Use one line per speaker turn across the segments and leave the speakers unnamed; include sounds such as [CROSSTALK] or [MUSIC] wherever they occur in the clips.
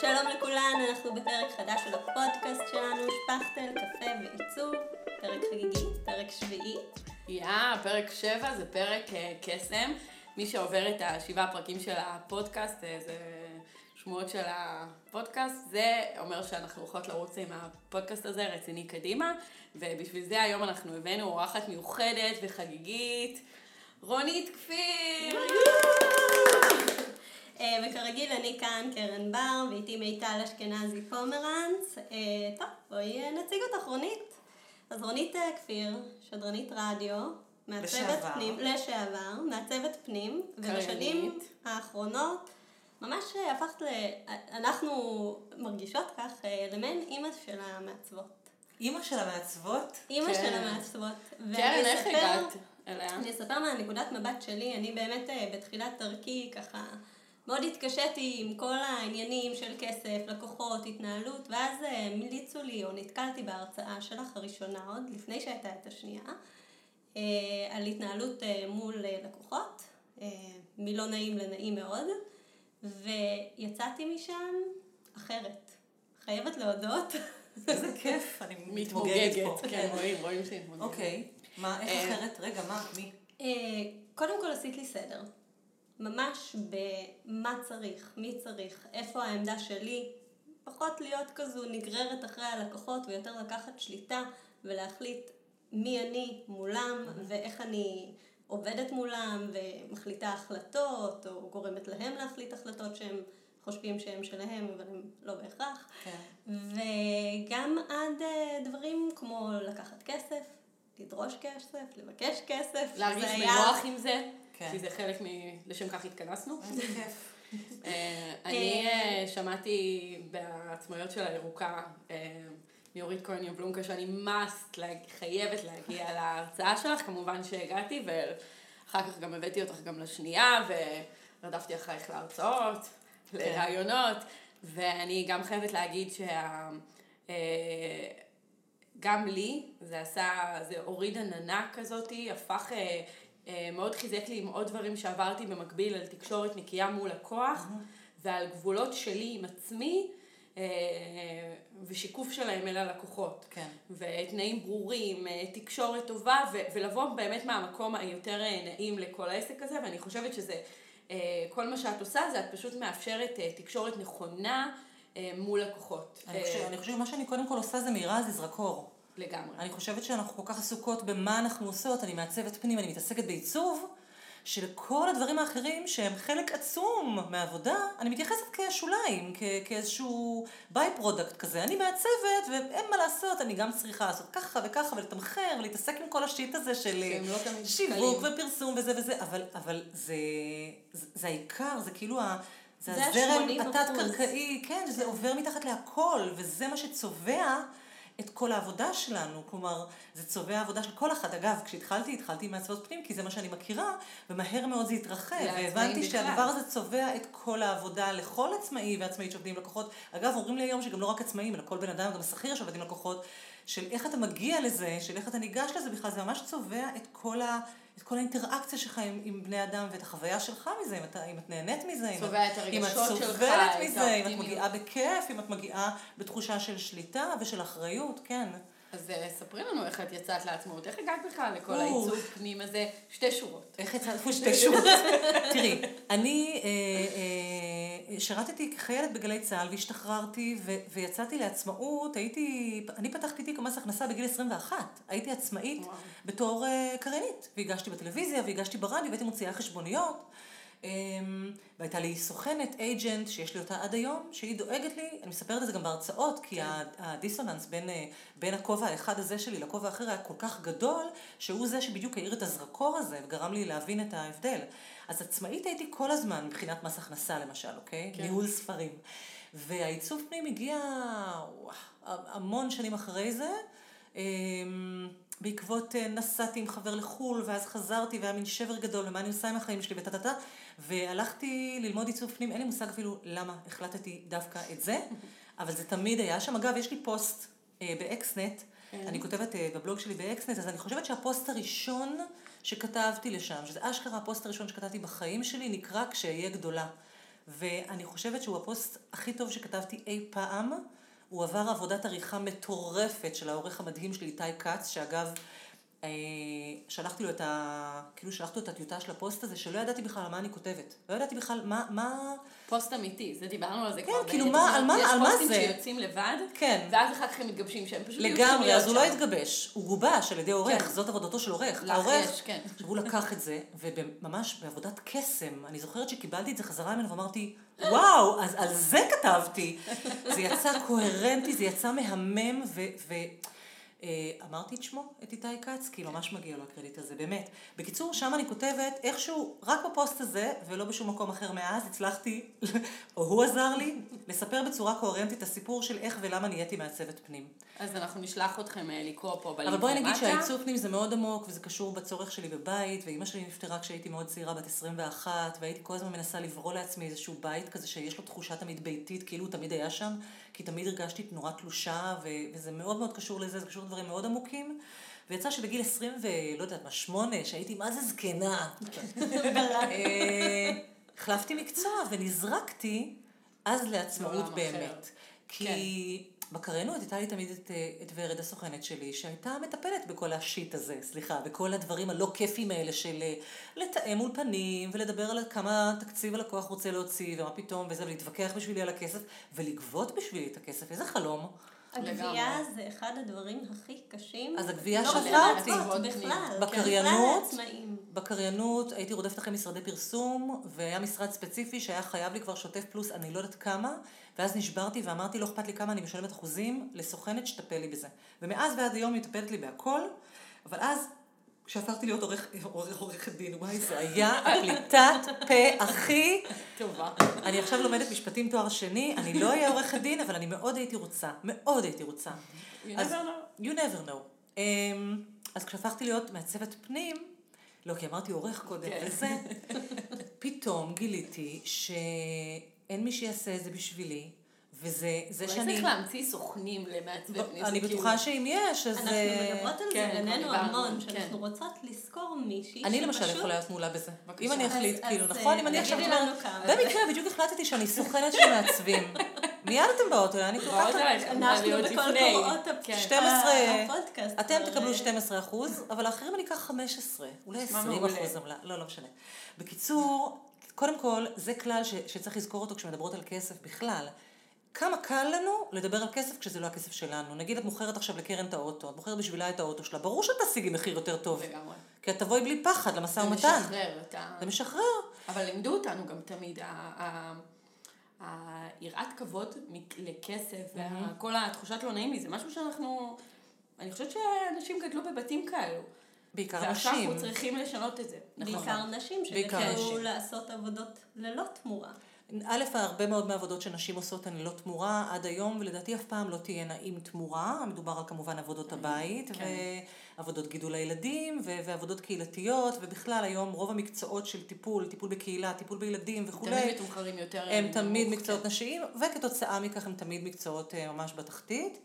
שלום לכולן, אנחנו בפרק חדש של הפודקאסט שלנו, שפכטל, קפה ועיצוב, פרק חגיגי, פרק שביעי.
יא, פרק 7 זה פרק אה, קסם. מי שעובר את השבעה פרקים של הפודקאסט, אה, זה שמועות של הפודקאסט, זה אומר שאנחנו הולכות לרוץ עם הפודקאסט הזה רציני קדימה, ובשביל זה היום אנחנו הבאנו אורחת מיוחדת וחגיגית, רונית כפיר!
אה, וכרגיל אני כאן קרן בר, ואיתי מיטל אשכנזי פומרנץ. אה, טוב, בואי אה, נציג אותך רונית. אז רונית כפיר, שדרנית רדיו, מעצבת. פנים, לשעבר, מעצבת פנים, ובשנים. האחרונות ממש הפכת ל... אנחנו מרגישות כך למעין אימא של המעצבות.
אימא של המעצבות?
אימא
כן.
של המעצבות. ואני
קרן, איך הגעת אליה?
אני אספר מהנקודת מבט שלי, אני באמת בתחילת דרכי ככה מאוד התקשיתי עם כל העניינים של כסף, לקוחות, התנהלות, ואז אה, המליצו לי או נתקלתי בהרצאה שלך הראשונה עוד, לפני שהייתה את השנייה, אה, על התנהלות אה, מול לקוחות, מלא נעים לנעים מאוד, ויצאתי משם אחרת. חייבת להודות.
איזה כיף, אני [LAUGHS] מתמוגגת פה.
כן, רואים, רואים שהיא מתמוגגת.
אוקיי, מה, איך אחרת? רגע, מה, מי?
קודם כל עשית לי סדר. ממש במה צריך, מי צריך, איפה העמדה שלי. פחות להיות כזו נגררת אחרי הלקוחות ויותר לקחת שליטה ולהחליט מי אני מולם ואיך אני עובדת מולם ומחליטה החלטות או גורמת להם להחליט החלטות שהם חושבים שהם שלהם אבל הם לא בהכרח.
כן.
וגם עד אה, דברים כמו לקחת כסף, לדרוש כסף, לבקש כסף.
להרגיש בנוח עם זה. כי זה חלק מ... לשם כך התכנסנו.
איזה כיף. [LAUGHS]
אה, אני אה, שמעתי בעצמאיות של הירוקה אה, מאורית כהן יבלונקה שאני must, חייבת להגיע [LAUGHS] להרצאה שלך, כמובן שהגעתי, ואחר כך גם הבאתי אותך גם לשנייה, ורדפתי אחרייך להרצאות, לרעיונות, ואני גם חייבת להגיד שה... גם לי, זה עשה, זה הוריד עננה כזאתי, הפך, מאוד חיזק לי עם עוד דברים שעברתי במקביל על תקשורת נקייה מול לקוח, ועל גבולות שלי עם עצמי, אה, ושיקוף שלהם אל הלקוחות.
כן.
ותנאים ברורים, אה, תקשורת טובה, ולבוא באמת מהמקום היותר אה, נעים לכל העסק הזה, ואני חושבת שזה, אה, כל מה שאת עושה זה את פשוט מאפשרת אה, תקשורת נכונה אה, מול לקוחות.
אני
אה,
חושבת- שמה שאני קודם כל עושה זה מאירה איזה זרקור.
לגמרי.
אני חושבת שאנחנו כל כך עסוקות במה אנחנו עושות, אני מעצבת פנים, אני מתעסקת בעיצוב, שלכל הדברים האחרים שהם חלק עצום מהעבודה, אני מתייחסת כשוליים, כ- כאיזשהו by-product כזה. אני מעצבת, ואין מה לעשות, אני גם צריכה לעשות ככה וככה, ולתמחר, ולהתעסק עם כל ה shit הזה של
לא
שיווק
קלים.
ופרסום וזה וזה, אבל, אבל זה, זה, זה העיקר, זה כאילו ה... זה
זה
הזרם
ה- 80%.
התת-קרקעי, כן, זה עובר מתחת להכל, וזה מה שצובע את כל העבודה שלנו. כלומר, זה צובע עבודה של כל אחד. אגב, כשהתחלתי, התחלתי עם מעצבות פנים, כי זה מה שאני מכירה, ומהר מאוד זה התרחב. והבנתי. שהדבר הזה צובע את כל העבודה לכל עצמאי ועצמאית שעובדים עם לקוחות. אגב, אומרים לי היום שגם לא רק עצמאים, אלא כל בן אדם, גם שכיר שעובד עם לקוחות, של איך אתה מגיע לזה, של איך אתה ניגש לזה בכלל, זה ממש צובע את כל ה... את כל האינטראקציה שלך עם, עם בני אדם ואת החוויה שלך מזה, אם, אתה, אם את נהנית מזה, אם את, אם את סובלת מזה, אם את. מגיעה בכיף, אם את מגיעה בתחושה של שליטה ושל אחריות, כן.
אז אה, ספרי לנו איך את יצאת לעצמאות, איך הגעת בכלל לכל. העיצוב פנים הזה, שתי שורות.
איך יצאת [LAUGHS] שתי שורות? תראי, אני אה, אה, שירתתי כחיילת בגלי צה"ל והשתחררתי ויצאתי לעצמאות, הייתי, אני פתחתי תיק מס הכנסה בגיל 21, הייתי עצמאית. בתור קריינית, והגשתי בטלוויזיה והגשתי ברדיו והייתי מוציאה חשבוניות. אמ, והייתה לי סוכנת, אייג'נט, שיש לי אותה עד היום, שהיא דואגת לי, אני מספרת את זה גם בהרצאות, כי ה- הדיסוננס בין, אה, בין הכובע האחד הזה שלי לכובע האחר היה כל כך גדול, שהוא זה שבדיוק האיר את הזרקור הזה וגרם לי להבין את ההבדל. אז עצמאית הייתי כל הזמן מבחינת מס הכנסה למשל, אוקיי?
כן.
ניהול ספרים. והעיצוב פנים הגיע המון שנים אחרי זה. אמ, בעקבות אה, נסעתי עם חבר לחו"ל, ואז חזרתי, והיה מין שבר גדול, ומה אני עושה עם החיים שלי, וטה-טה-טה, והלכתי ללמוד עיצוב פנים, אין לי מושג אפילו למה החלטתי דווקא את זה, [LAUGHS] אבל זה תמיד היה שם. אגב, יש לי פוסט אה, באקסנט,
כן.
אני כותבת אה, בבלוג שלי באקסנט, אז אני חושבת שהפוסט הראשון שכתבתי לשם, שזה אשכרה הפוסט הראשון שכתבתי בחיים שלי, נקרא כשאהיה גדולה. ואני חושבת שהוא הפוסט הכי טוב שכתבתי אי פעם. הוא עבר עבודת עריכה מטורפת של העורך המדהים שלי, איתי כץ, שאגב, שלחתי לו את ה... כאילו שלחתי לו את הטיוטה של הפוסט הזה, שלא ידעתי בכלל על מה אני כותבת. לא ידעתי בכלל מה... מה...
פוסט אמיתי, זה דיברנו על זה
כן,
כבר.
כאילו,
בעצם.
מה- על מה- על מה
יש פוסטים
זה?
שיוצאים לבד,
כן.
ואז אחר כך הם מתגבשים שהם פשוט
לגמרי, אז הוא לא. התגבש, הוא גובש על ידי עורך,
כן.
זאת עבודתו של עורך.
לך יש, כן.
עכשיו הוא לקח את זה, וממש בעבודת קסם, אני זוכרת שקיבלתי את זה חזרה ממנו ואמרתי, וואו, אז על זה כתבתי. זה יצא קוהרנטי, זה יצא מהמם, ו... ו אמרתי את שמו, את איתי כץ, כי ממש מגיע לו הקרדיט הזה, באמת. בקיצור, שם אני כותבת, איכשהו, רק בפוסט הזה, ולא בשום מקום אחר מאז, הצלחתי, [LAUGHS] או הוא עזר לי, לספר בצורה קוהרנטית את הסיפור של איך ולמה נהייתי מעצבת פנים.
אז אנחנו נשלח אתכם אה, לקרוא פה בלינק
אבל בואי נגיד. שהעיצוב פנים זה מאוד עמוק, וזה קשור בצורך שלי בבית, ואימא שלי נפטרה כשהייתי מאוד צעירה, בת 21, והייתי כל הזמן מנסה לברוא לעצמי איזשהו בית כזה שיש לו תחושה תמיד ביתית, כאילו הוא תמיד היה שם, כי תמיד הרגשתי נורא תלושה, ו- וזה מאוד מאוד קשור לזה, זה קשור לדברים מאוד עמוקים. ויצא שבגיל 20 ולא יודעת מה, שמונה, שהייתי מה זה זקנה, אה, החלפתי מקצוע ונזרקתי אז לעצמאות. באמת. כי בקריינות הייתה לי תמיד את, אה, את ורד הסוכנת שלי, שהייתה מטפלת בכל השיט הזה, סליחה, בכל הדברים הלא כיפים האלה של אה, לתאם אולפנים, ולדבר על כמה תקציב הלקוח רוצה להוציא, ומה פתאום, וזה, ולהתווכח בשבילי על הכסף, ולגבות בשבילי את הכסף, איזה חלום.
הגבייה זה אחד הדברים הכי קשים.
אז הגבייה
לא
אותי.
לעצמאות בכלל.
בקריינות. בקריינות הייתי רודפת אחרי משרדי פרסום, והיה משרד ספציפי שהיה חייב לי כבר שוטף פלוס אני לא יודעת כמה, ואז נשברתי ואמרתי לא אכפת לי כמה אני משלמת אחוזים לסוכנת שתטפל לי בזה. ומאז ועד היום היא מטפלת לי בהכל, אבל אז כשהפכתי להיות עורך, עורך, עורכת דין, וואי זה היה הפליטת פה הכי
טובה.
אני עכשיו לומדת משפטים תואר שני, אני לא אהיה עורכת דין, אבל אני מאוד הייתי רוצה, מאוד הייתי רוצה.
You
אז-
never know.
You never know. Um, אז כשהפכתי להיות מעצבת פנים, לא, כי אמרתי עורך קודם,
כן.
וזה, פתאום גיליתי שאין מי שיעשה את זה בשבילי, וזה זה
אולי
שאני...
צריך להמציא סוכנים למעצבי פנים.
אני
זה
בטוחה
כאילו-
שאם יש, אז...
אנחנו
אה,
מדברות על
כן,
זה בינינו המון,
כן.
שאנחנו רוצות לשכור מישהי
אני למשל יכולה להיות מעולה בזה.
בבקשה.
אם אני אחליט,
אז,
כאילו,
אה,
נכון? אם אני עכשיו
תגידי
אומרת,
לנו כמה.
במקרה בדיוק החלטתי שאני סוכנת של מעצבים. [LAUGHS] מיד אתם באות אליי, אני כל כך...
אנחנו בכל הפ-
כן.
12,
הפודקאסט.
אתם תקבלו
אה,
12 אחוז, אבל האחרים אני אקח 15, אולי
נשמע
20
מעולה.
אחוז עמלה, לא, לא משנה. בקיצור, קודם כל, זה כלל ש, שצריך לזכור אותו כשמדברות על כסף בכלל. כמה קל לנו לדבר על כסף כשזה לא הכסף שלנו. נגיד את מוכרת עכשיו לקרן את האוטו, את מוכרת בשבילה את האוטו שלה, ברור שאת תשיגי מחיר יותר טוב.
לגמרי.
כי את תבואי בלי פחד למשא
זה
ומתן.
משחרר את ה...
זה משחרר.
אבל לימדו אותנו גם תמיד, היראת כבוד לכסף, וכל התחושת לא נעים לי, זה משהו שאנחנו, אני חושבת שאנשים גדלו בבתים כאלו.
בעיקר
ועכשיו
נשים.
אנחנו צריכים לשנות את זה. נכון.
בעיקר נשים
נשים.
לעשות עבודות ללא תמורה.
א', הרבה מאוד מהעבודות שנשים עושות הן ללא תמורה עד היום, ולדעתי אף פעם לא תהיינה עם תמורה. מדובר על כמובן עבודות הבית,
כן.
ועבודות גידול הילדים, ו- ועבודות קהילתיות, ובכלל היום רוב המקצועות של טיפול, טיפול בקהילה, טיפול בילדים וכולי,
תמיד מתומחרים יותר
הם
נמוך,
תמיד
כן.
מקצועות נשיים, וכתוצאה מכך הם תמיד מקצועות אה, ממש בתחתית.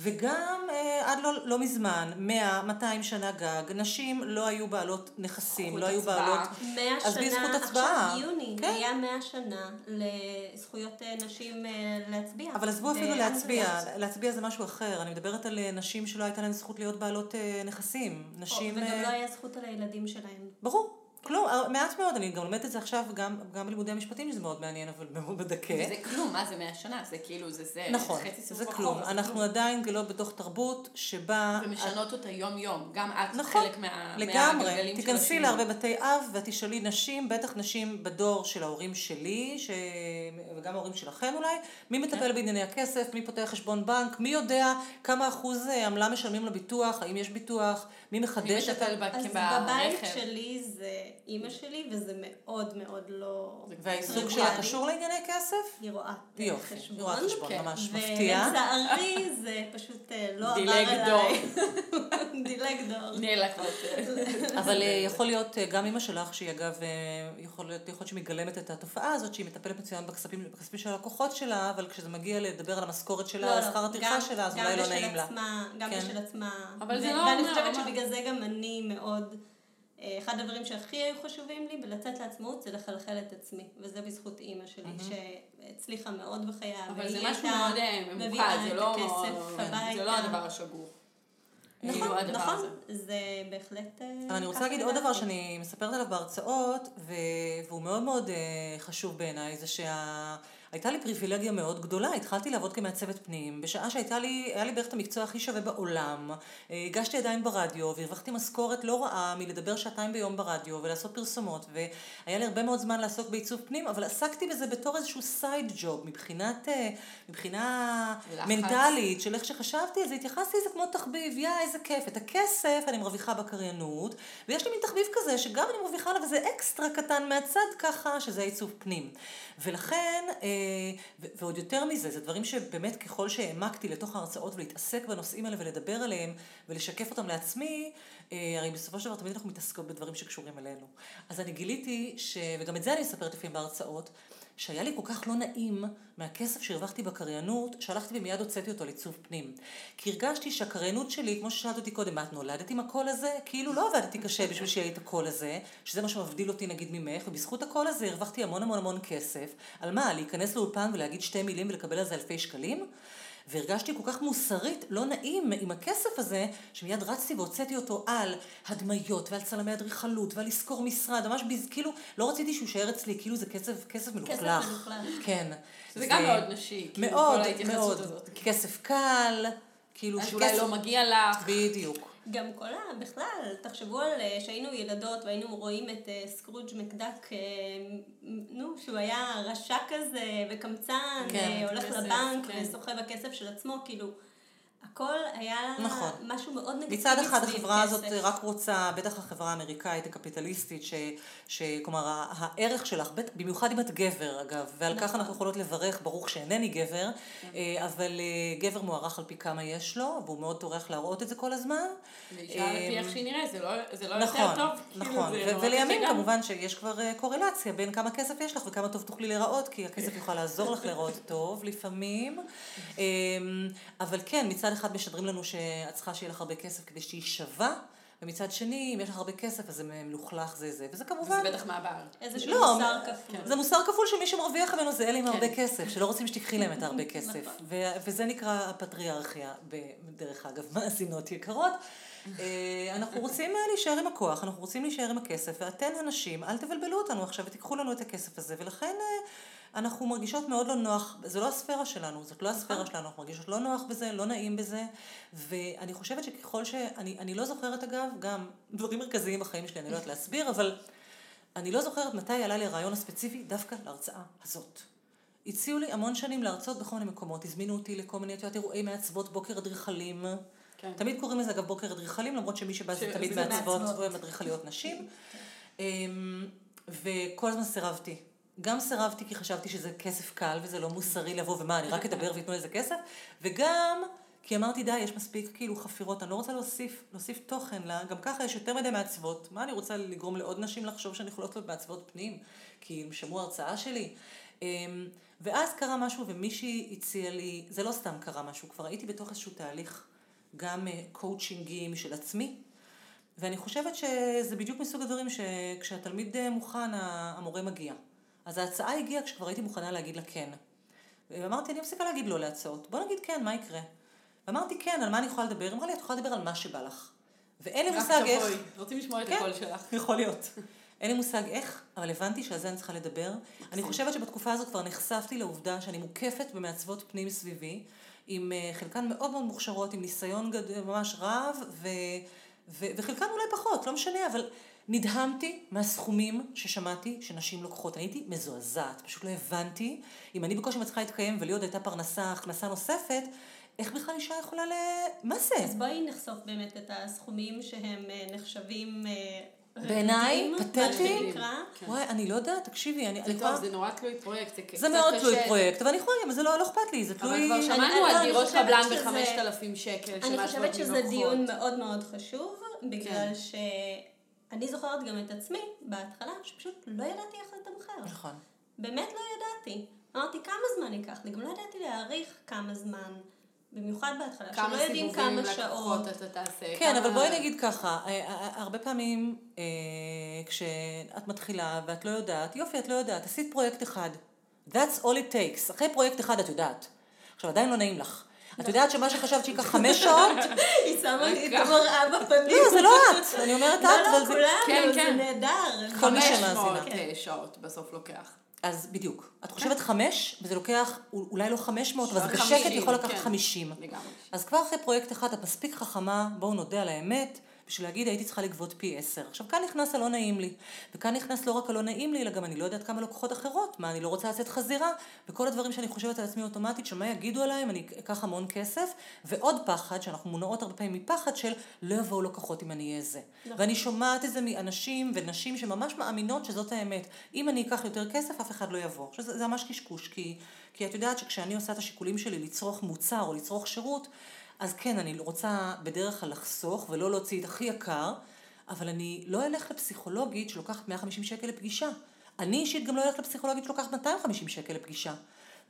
וגם אה, עד לא, לא מזמן, 100, 200 שנה גג, נשים לא היו בעלות נכסים, לא היו
הצבעה.
בעלות...
100
אז בלי
שנה,
זכות הצבעה.
עכשיו יוני,
כן.
היה 100 שנה לזכויות אה, נשים אה, להצביע.
אבל עזבו אפילו. להצביע, להצביע זה משהו אחר. אני מדברת על אה, נשים שלא הייתה להן זכות להיות בעלות אה, נכסים. נשים...
וגם
אה,
לא היה זכות על הילדים שלהם.
ברור. כלום, אה, מעט מאוד, אני גם לומדת את זה עכשיו, גם, גם בלימודי המשפטים, שזה מאוד מעניין, אבל מאוד מדכא.
וזה כלום, מה זה מאה שנה? זה כאילו, זה זה.
נכון,
חצי סיבוב
זה
אחורה,
כלום.
זה
אנחנו
כלום.
עדיין גלות בתוך תרבות שבה...
ומשנות אותה יום-יום. גם את
נכון,
חלק מה,
לגמרי.
מהגלגלים של
תיכנסי. להרבה בתי אב ואת תשאלי נשים, בטח נשים בדור של ההורים שלי, ש... וגם ההורים שלכם אולי, מי מטפל
כן.
בענייני הכסף, מי פותח חשבון בנק, מי יודע כמה אחוז אה, עמלה משלמים לביטוח, האם יש ביטוח, מי
מי
מחדש את ה...
מטפל
אז
ברכב?
בבית שלי זה אימא שלי, וזה מאוד מאוד לא...
והעיסוק. שלה קשור לענייני כסף?
היא רואה
יופי,
חשבון.
היא רואה חשבון,
כן.
ממש מפתיע.
ולצערי זה פשוט אה, לא עבר
דילג
אליי. [LAUGHS] דילג דור.
נלך כבר. [LAUGHS]
אבל אה, יכול להיות אה, גם אימא שלך, שהיא אגב, יכול להיות, יכול להיות שהיא מגלמת את התופעה הזאת, שהיא מטפלת מצוין בכספים, בכספים של הלקוחות שלה, אבל כשזה מגיע לדבר על המשכורת שלה, על שכר הטרחה שלה, אז אולי לא נעים לה.
עצמה, גם
כן.
בשל עצמה.
אבל זה לא
ואני חושבת שבגלל זה גם אני מאוד אחד הדברים שהכי היו חשובים לי בלצאת לעצמאות זה לחלחל את עצמי, וזה בזכות אימא שלי, שהצליחה מאוד בחייה.
אבל זה
והיא
משהו
הייתה
מאוד אה, ממוקד,
מביאה
זה
את
לא זה. לא הדבר השגור.
נכון,
כאילו,
נכון,
הזה.
זה בהחלט... אה,
אבל אני רוצה להגיד עוד דבר. שאני מספרת עליו בהרצאות. והוא מאוד מאוד אה, חשוב בעיניי, זה שהייתה לי פריבילגיה מאוד גדולה, התחלתי לעבוד כמעצבת פנים, בשעה שהייתה לי, היה לי בערך את המקצוע הכי שווה בעולם, אה, הגשתי עדיין ברדיו, והרווחתי משכורת לא רעה מלדבר שעתיים ביום ברדיו ולעשות פרסומות, והיה לי הרבה מאוד זמן לעסוק בעיצוב פנים, אבל עסקתי בזה בתור איזשהו סייד ג'וב, מבחינת, אה, מבחינה
לחץ.
מנטלית. של איך שחשבתי על זה, התייחסתי לזה כמו תחביב, יא איזה כיף. את הכסף אני מרוויחה בקריינות, ויש לי מין תחביב כזה שגם אני מרוויחה עליו איזה אקסטרה קטן מהצד ככה, שזה עיצוב פנים. ולכן, אה, ועוד יותר מזה, זה דברים שבאמת ככל שהעמקתי לתוך ההרצאות ולהתעסק בנושאים האלה ולדבר עליהם ולשקף אותם לעצמי, אה, הרי בסופו של דבר תמיד אנחנו מתעסקות בדברים שקשורים אלינו. אז אני גיליתי, ש... וגם את זה אני מספרת לפעמים בהרצאות, שהיה לי כל כך לא נעים מהכסף שהרווחתי בקריינות, שהלכתי ומיד הוצאתי אותו לעיצוב פנים. כי הרגשתי שהקריינות שלי, כמו ששאלת אותי קודם, מה את נולדת עם הקול הזה? כאילו לא עבדתי קשה בשביל שיהיה לי את הקול הזה, שזה מה שמבדיל אותי נגיד ממך, ובזכות הקול הזה הרווחתי המון המון המון כסף. על מה? להיכנס לאולפן ולהגיד שתי מילים ולקבל על זה אלפי שקלים? והרגשתי כל כך מוסרית, לא נעים עם הכסף הזה, שמיד רצתי והוצאתי אותו על הדמיות ועל צלמי אדריכלות ועל לשכור משרד, ממש בז... כאילו, לא רציתי שהוא יישאר אצלי, כאילו זה כסף, כסף מלוכלך.
מלוכלך.
כן.
זה גם מאוד נשי, כאילו,
מאוד, מאוד.
הזאת.
כסף קל, כאילו
שאולי לא מגיע לך.
בדיוק.
גם כל ה... בכלל, תחשבו על אה, שהיינו ילדות והיינו רואים את אה, סקרוג' מקדק, אה, נו, שהוא היה רשע כזה וקמצן,
כן,
הולך
כסף,
לבנק
כן.
ושוחה בכסף של עצמו, כאילו, הכל היה
נכון.
משהו מאוד נגטיבי
מצד אחד החברה הזאת
כסף.
רק רוצה, בטח החברה האמריקאית הקפיטליסטית, ש, שכלומר ה- הערך שלך, במיוחד אם את גבר אגב, ועל כך
נכון.
אנחנו יכולות לברך, ברוך שאינני גבר, אה, אבל אה, גבר מוערך על פי כמה יש לו, והוא מאוד טורח להראות את זה כל הזמן.
ואישה על פי
אה,
איך שהיא נראית, זה לא, זה לא
נכון,
יותר טוב. כאילו,
נכון,
זה
ו-
נורא
ולימים
קשה גם.
כמובן שיש כבר אה, קורלציה בין כמה כסף יש לך וכמה טוב תוכלי להיראות, כי הכסף [LAUGHS] יוכל לעזור לך להיראות טוב לפעמים. אמ, אבל כן, מצד אחד משדרים לנו שאת צריכה שיהיה לך הרבה כסף כדי שהיא שווה, ומצד שני, אם יש לך הרבה כסף אז זה מלוכלך זה זה, וזה כמובן...
וזה בטח מהבעל.
איזשהו
לא,
מוסר כפול.
זה מוסר כפול שמי שמרוויח ממנו זה אלה עם
כן.
הרבה כסף, שלא רוצים שתיקחי להם את הרבה [LAUGHS] כסף.
נכון.
ו- וזה נקרא הפטריארכיה, דרך אגב, [LAUGHS] מאזינות יקרות. אה, אנחנו רוצים אה, להישאר עם הכוח, אנחנו רוצים להישאר עם הכסף, ואתן הנשים, אל תבלבלו אותנו עכשיו ותיקחו לנו את הכסף הזה, ולכן אה, אנחנו מרגישות מאוד לא נוח, זה לא הספירה שלנו, זאת לא הספירה שלנו, אנחנו מרגישות לא נוח בזה, לא נעים בזה, ואני חושבת שככל ש... אני, אני לא זוכרת אגב, גם דברים מרכזיים בחיים שלי, אני לא יודעת להסביר, אבל אני לא זוכרת מתי עלה לי הרעיון הספציפי דווקא להרצאה הזאת. הציעו לי המון שנים להרצות בכל מיני מקומות, הזמינו אותי לכל מיני, את יודעת, אירועי מעצבות, בוקר אדריכלים.
כן.
תמיד קוראים לזה אגב בוקר אדריכלים, למרות שמי שבא זה
ש-
תמיד
זה
מעצבות
מעצבות.
או הם אדריכליות נשים. [LAUGHS] אמ, וכל הזמן סירבתי. גם סירבתי כי חשבתי שזה כסף קל וזה לא מוסרי לבוא ומה, אני רק אדבר וייתנו לזה כסף, וגם כי אמרתי די, יש מספיק כאילו חפירות, אני לא רוצה להוסיף, להוסיף תוכן, לה, גם ככה יש יותר מדי מעצבות, מה אני רוצה לגרום לעוד נשים לחשוב שהן יכולות להיות מעצבות פנים, כי הם שמעו הרצאה שלי. אמ, ואז קרה משהו ומישהי הציעה לי, זה לא סתם קרה משהו, כבר הייתי בתוך איזשהו תהליך, גם אה, קואוצ'ינגי משל עצמי, ואני חושבת שזה בדיוק מסוג הדברים שכשהתלמיד אה, מוכן, המורה מגיע. אז ההצעה הגיעה כשכבר הייתי מוכנה להגיד לה כן. ואמרתי, אני מפסיקה להגיד לא להצעות, בוא נגיד כן, מה יקרה? ואמרתי כן, על מה אני יכולה לדבר? אמרה לי, את יכולה לדבר על מה שבא לך. ואין לי
רק
מושג איך...
תבואי, רוצים לשמוע את
כן.
הקול שלך. [LAUGHS]
יכול להיות. אין לי מושג איך, אבל הבנתי שעל זה אני צריכה לדבר. אני חושבת שבתקופה הזאת כבר נחשפתי לעובדה שאני מוקפת במעצבות פנים סביבי, עם אה, חלקן מאוד מאוד מוכשרות, עם ניסיון. ממש רב, ו... וחלקן אולי פחות, לא משנה, אבל נדהמתי מהסכומים ששמעתי שנשים לוקחות. הייתי מזועזעת, פשוט לא הבנתי. אם אני בקושי מצליחה להתקיים ולי עוד הייתה פרנסה, הכנסה נוספת, איך בכלל אישה יכולה ל... מה זה?
אז בואי נחשוף באמת את הסכומים שהם אה, נחשבים אה,
בעיניי, פתטיים.
שנקרא.
כן.
וואי, אני לא יודעת, תקשיבי, אני, אני
זה
יכולה...
טוב, זה נורא תלוי פרויקט. זה
זה
קצת
מאוד
קשה.
תלוי פרויקט, אבל אני יכולה, אבל זה לא, לא אכפת לי, זה
אבל
תלוי...
כבר
אני-
שמענו
לא,
על
אני
דירות קבלן
שזה-
ב-5,000 שקל.
אני
שמעצבות
חושבת שזה. דיון מאוד מאוד חשוב, בגלל
כן.
שאני זוכרת גם את עצמי בהתחלה, שפשוט לא ידעתי איך לתמחר.
נכון.
באמת לא ידעתי. אמרתי, כמה זמן ייקח לי? גם לא ידעתי להעריך כמה זמן. במיוחד בהתחלה,
כמה
שלא יודעים
סיבובים
כמה שעות.
לקוחות אתה תעשה.
כן,
כמה-
אבל בואי נגיד ככה, אה, אה, הרבה פעמים אה, כשאת מתחילה ואת לא יודעת, יופי, את לא יודעת, עשית פרויקט אחד. That's all it takes. אחרי פרויקט אחד את יודעת. עכשיו, עדיין לא נעים לך. את יודעת שמה שחשבת שייקח חמש שעות, [LAUGHS]
היא שמה לי את. המראה בפנים.
לא, זה לא את. אני אומרת את,
לא, לא,
אבל זה...
כולנו,
כן,
זה
כן.
נהדר.
כל מי
500
שמאזינה.
אה, שעות בסוף לוקח.
אז בדיוק. את חושבת חמש, וזה לוקח אולי לא חמש מאות, אבל
שעות
בשקט
50,
יכול לקחת
כן.
חמישים.
לגמרי.
אז כבר אחרי פרויקט אחד את מספיק חכמה, בואו נודה על האמת, בשביל להגיד הייתי צריכה לגבות פי עשר. עכשיו כאן נכנס הלא נעים לי, וכאן נכנס לא רק הלא נעים לי, אלא גם אני לא יודעת כמה לקוחות אחרות, מה אני לא רוצה לצאת חזירה, וכל הדברים שאני חושבת על עצמי אוטומטית, שמה יגידו עליי אם אני אקח המון כסף, ועוד פחד, שאנחנו מונעות הרבה פעמים מפחד של לא יבואו לקוחות אם אני אהיה זה. ואני שומעת את זה מאנשים ונשים שממש מאמינות שזאת האמת. אם אני אקח יותר כסף, אף אחד לא יבוא. עכשיו זה, זה ממש קשקוש, כי, כי את יודעת שכשאני עושה את השיקולים שלי לצרוך מוצר או לצרוך שירות, אז כן, אני רוצה בדרך כלל לחסוך ולא להוציא את הכי יקר, אבל אני לא אלך לפסיכולוגית שלוקחת 150 שקל לפגישה. אני אישית גם לא אלך לפסיכולוגית שלוקחת 250 שקל לפגישה.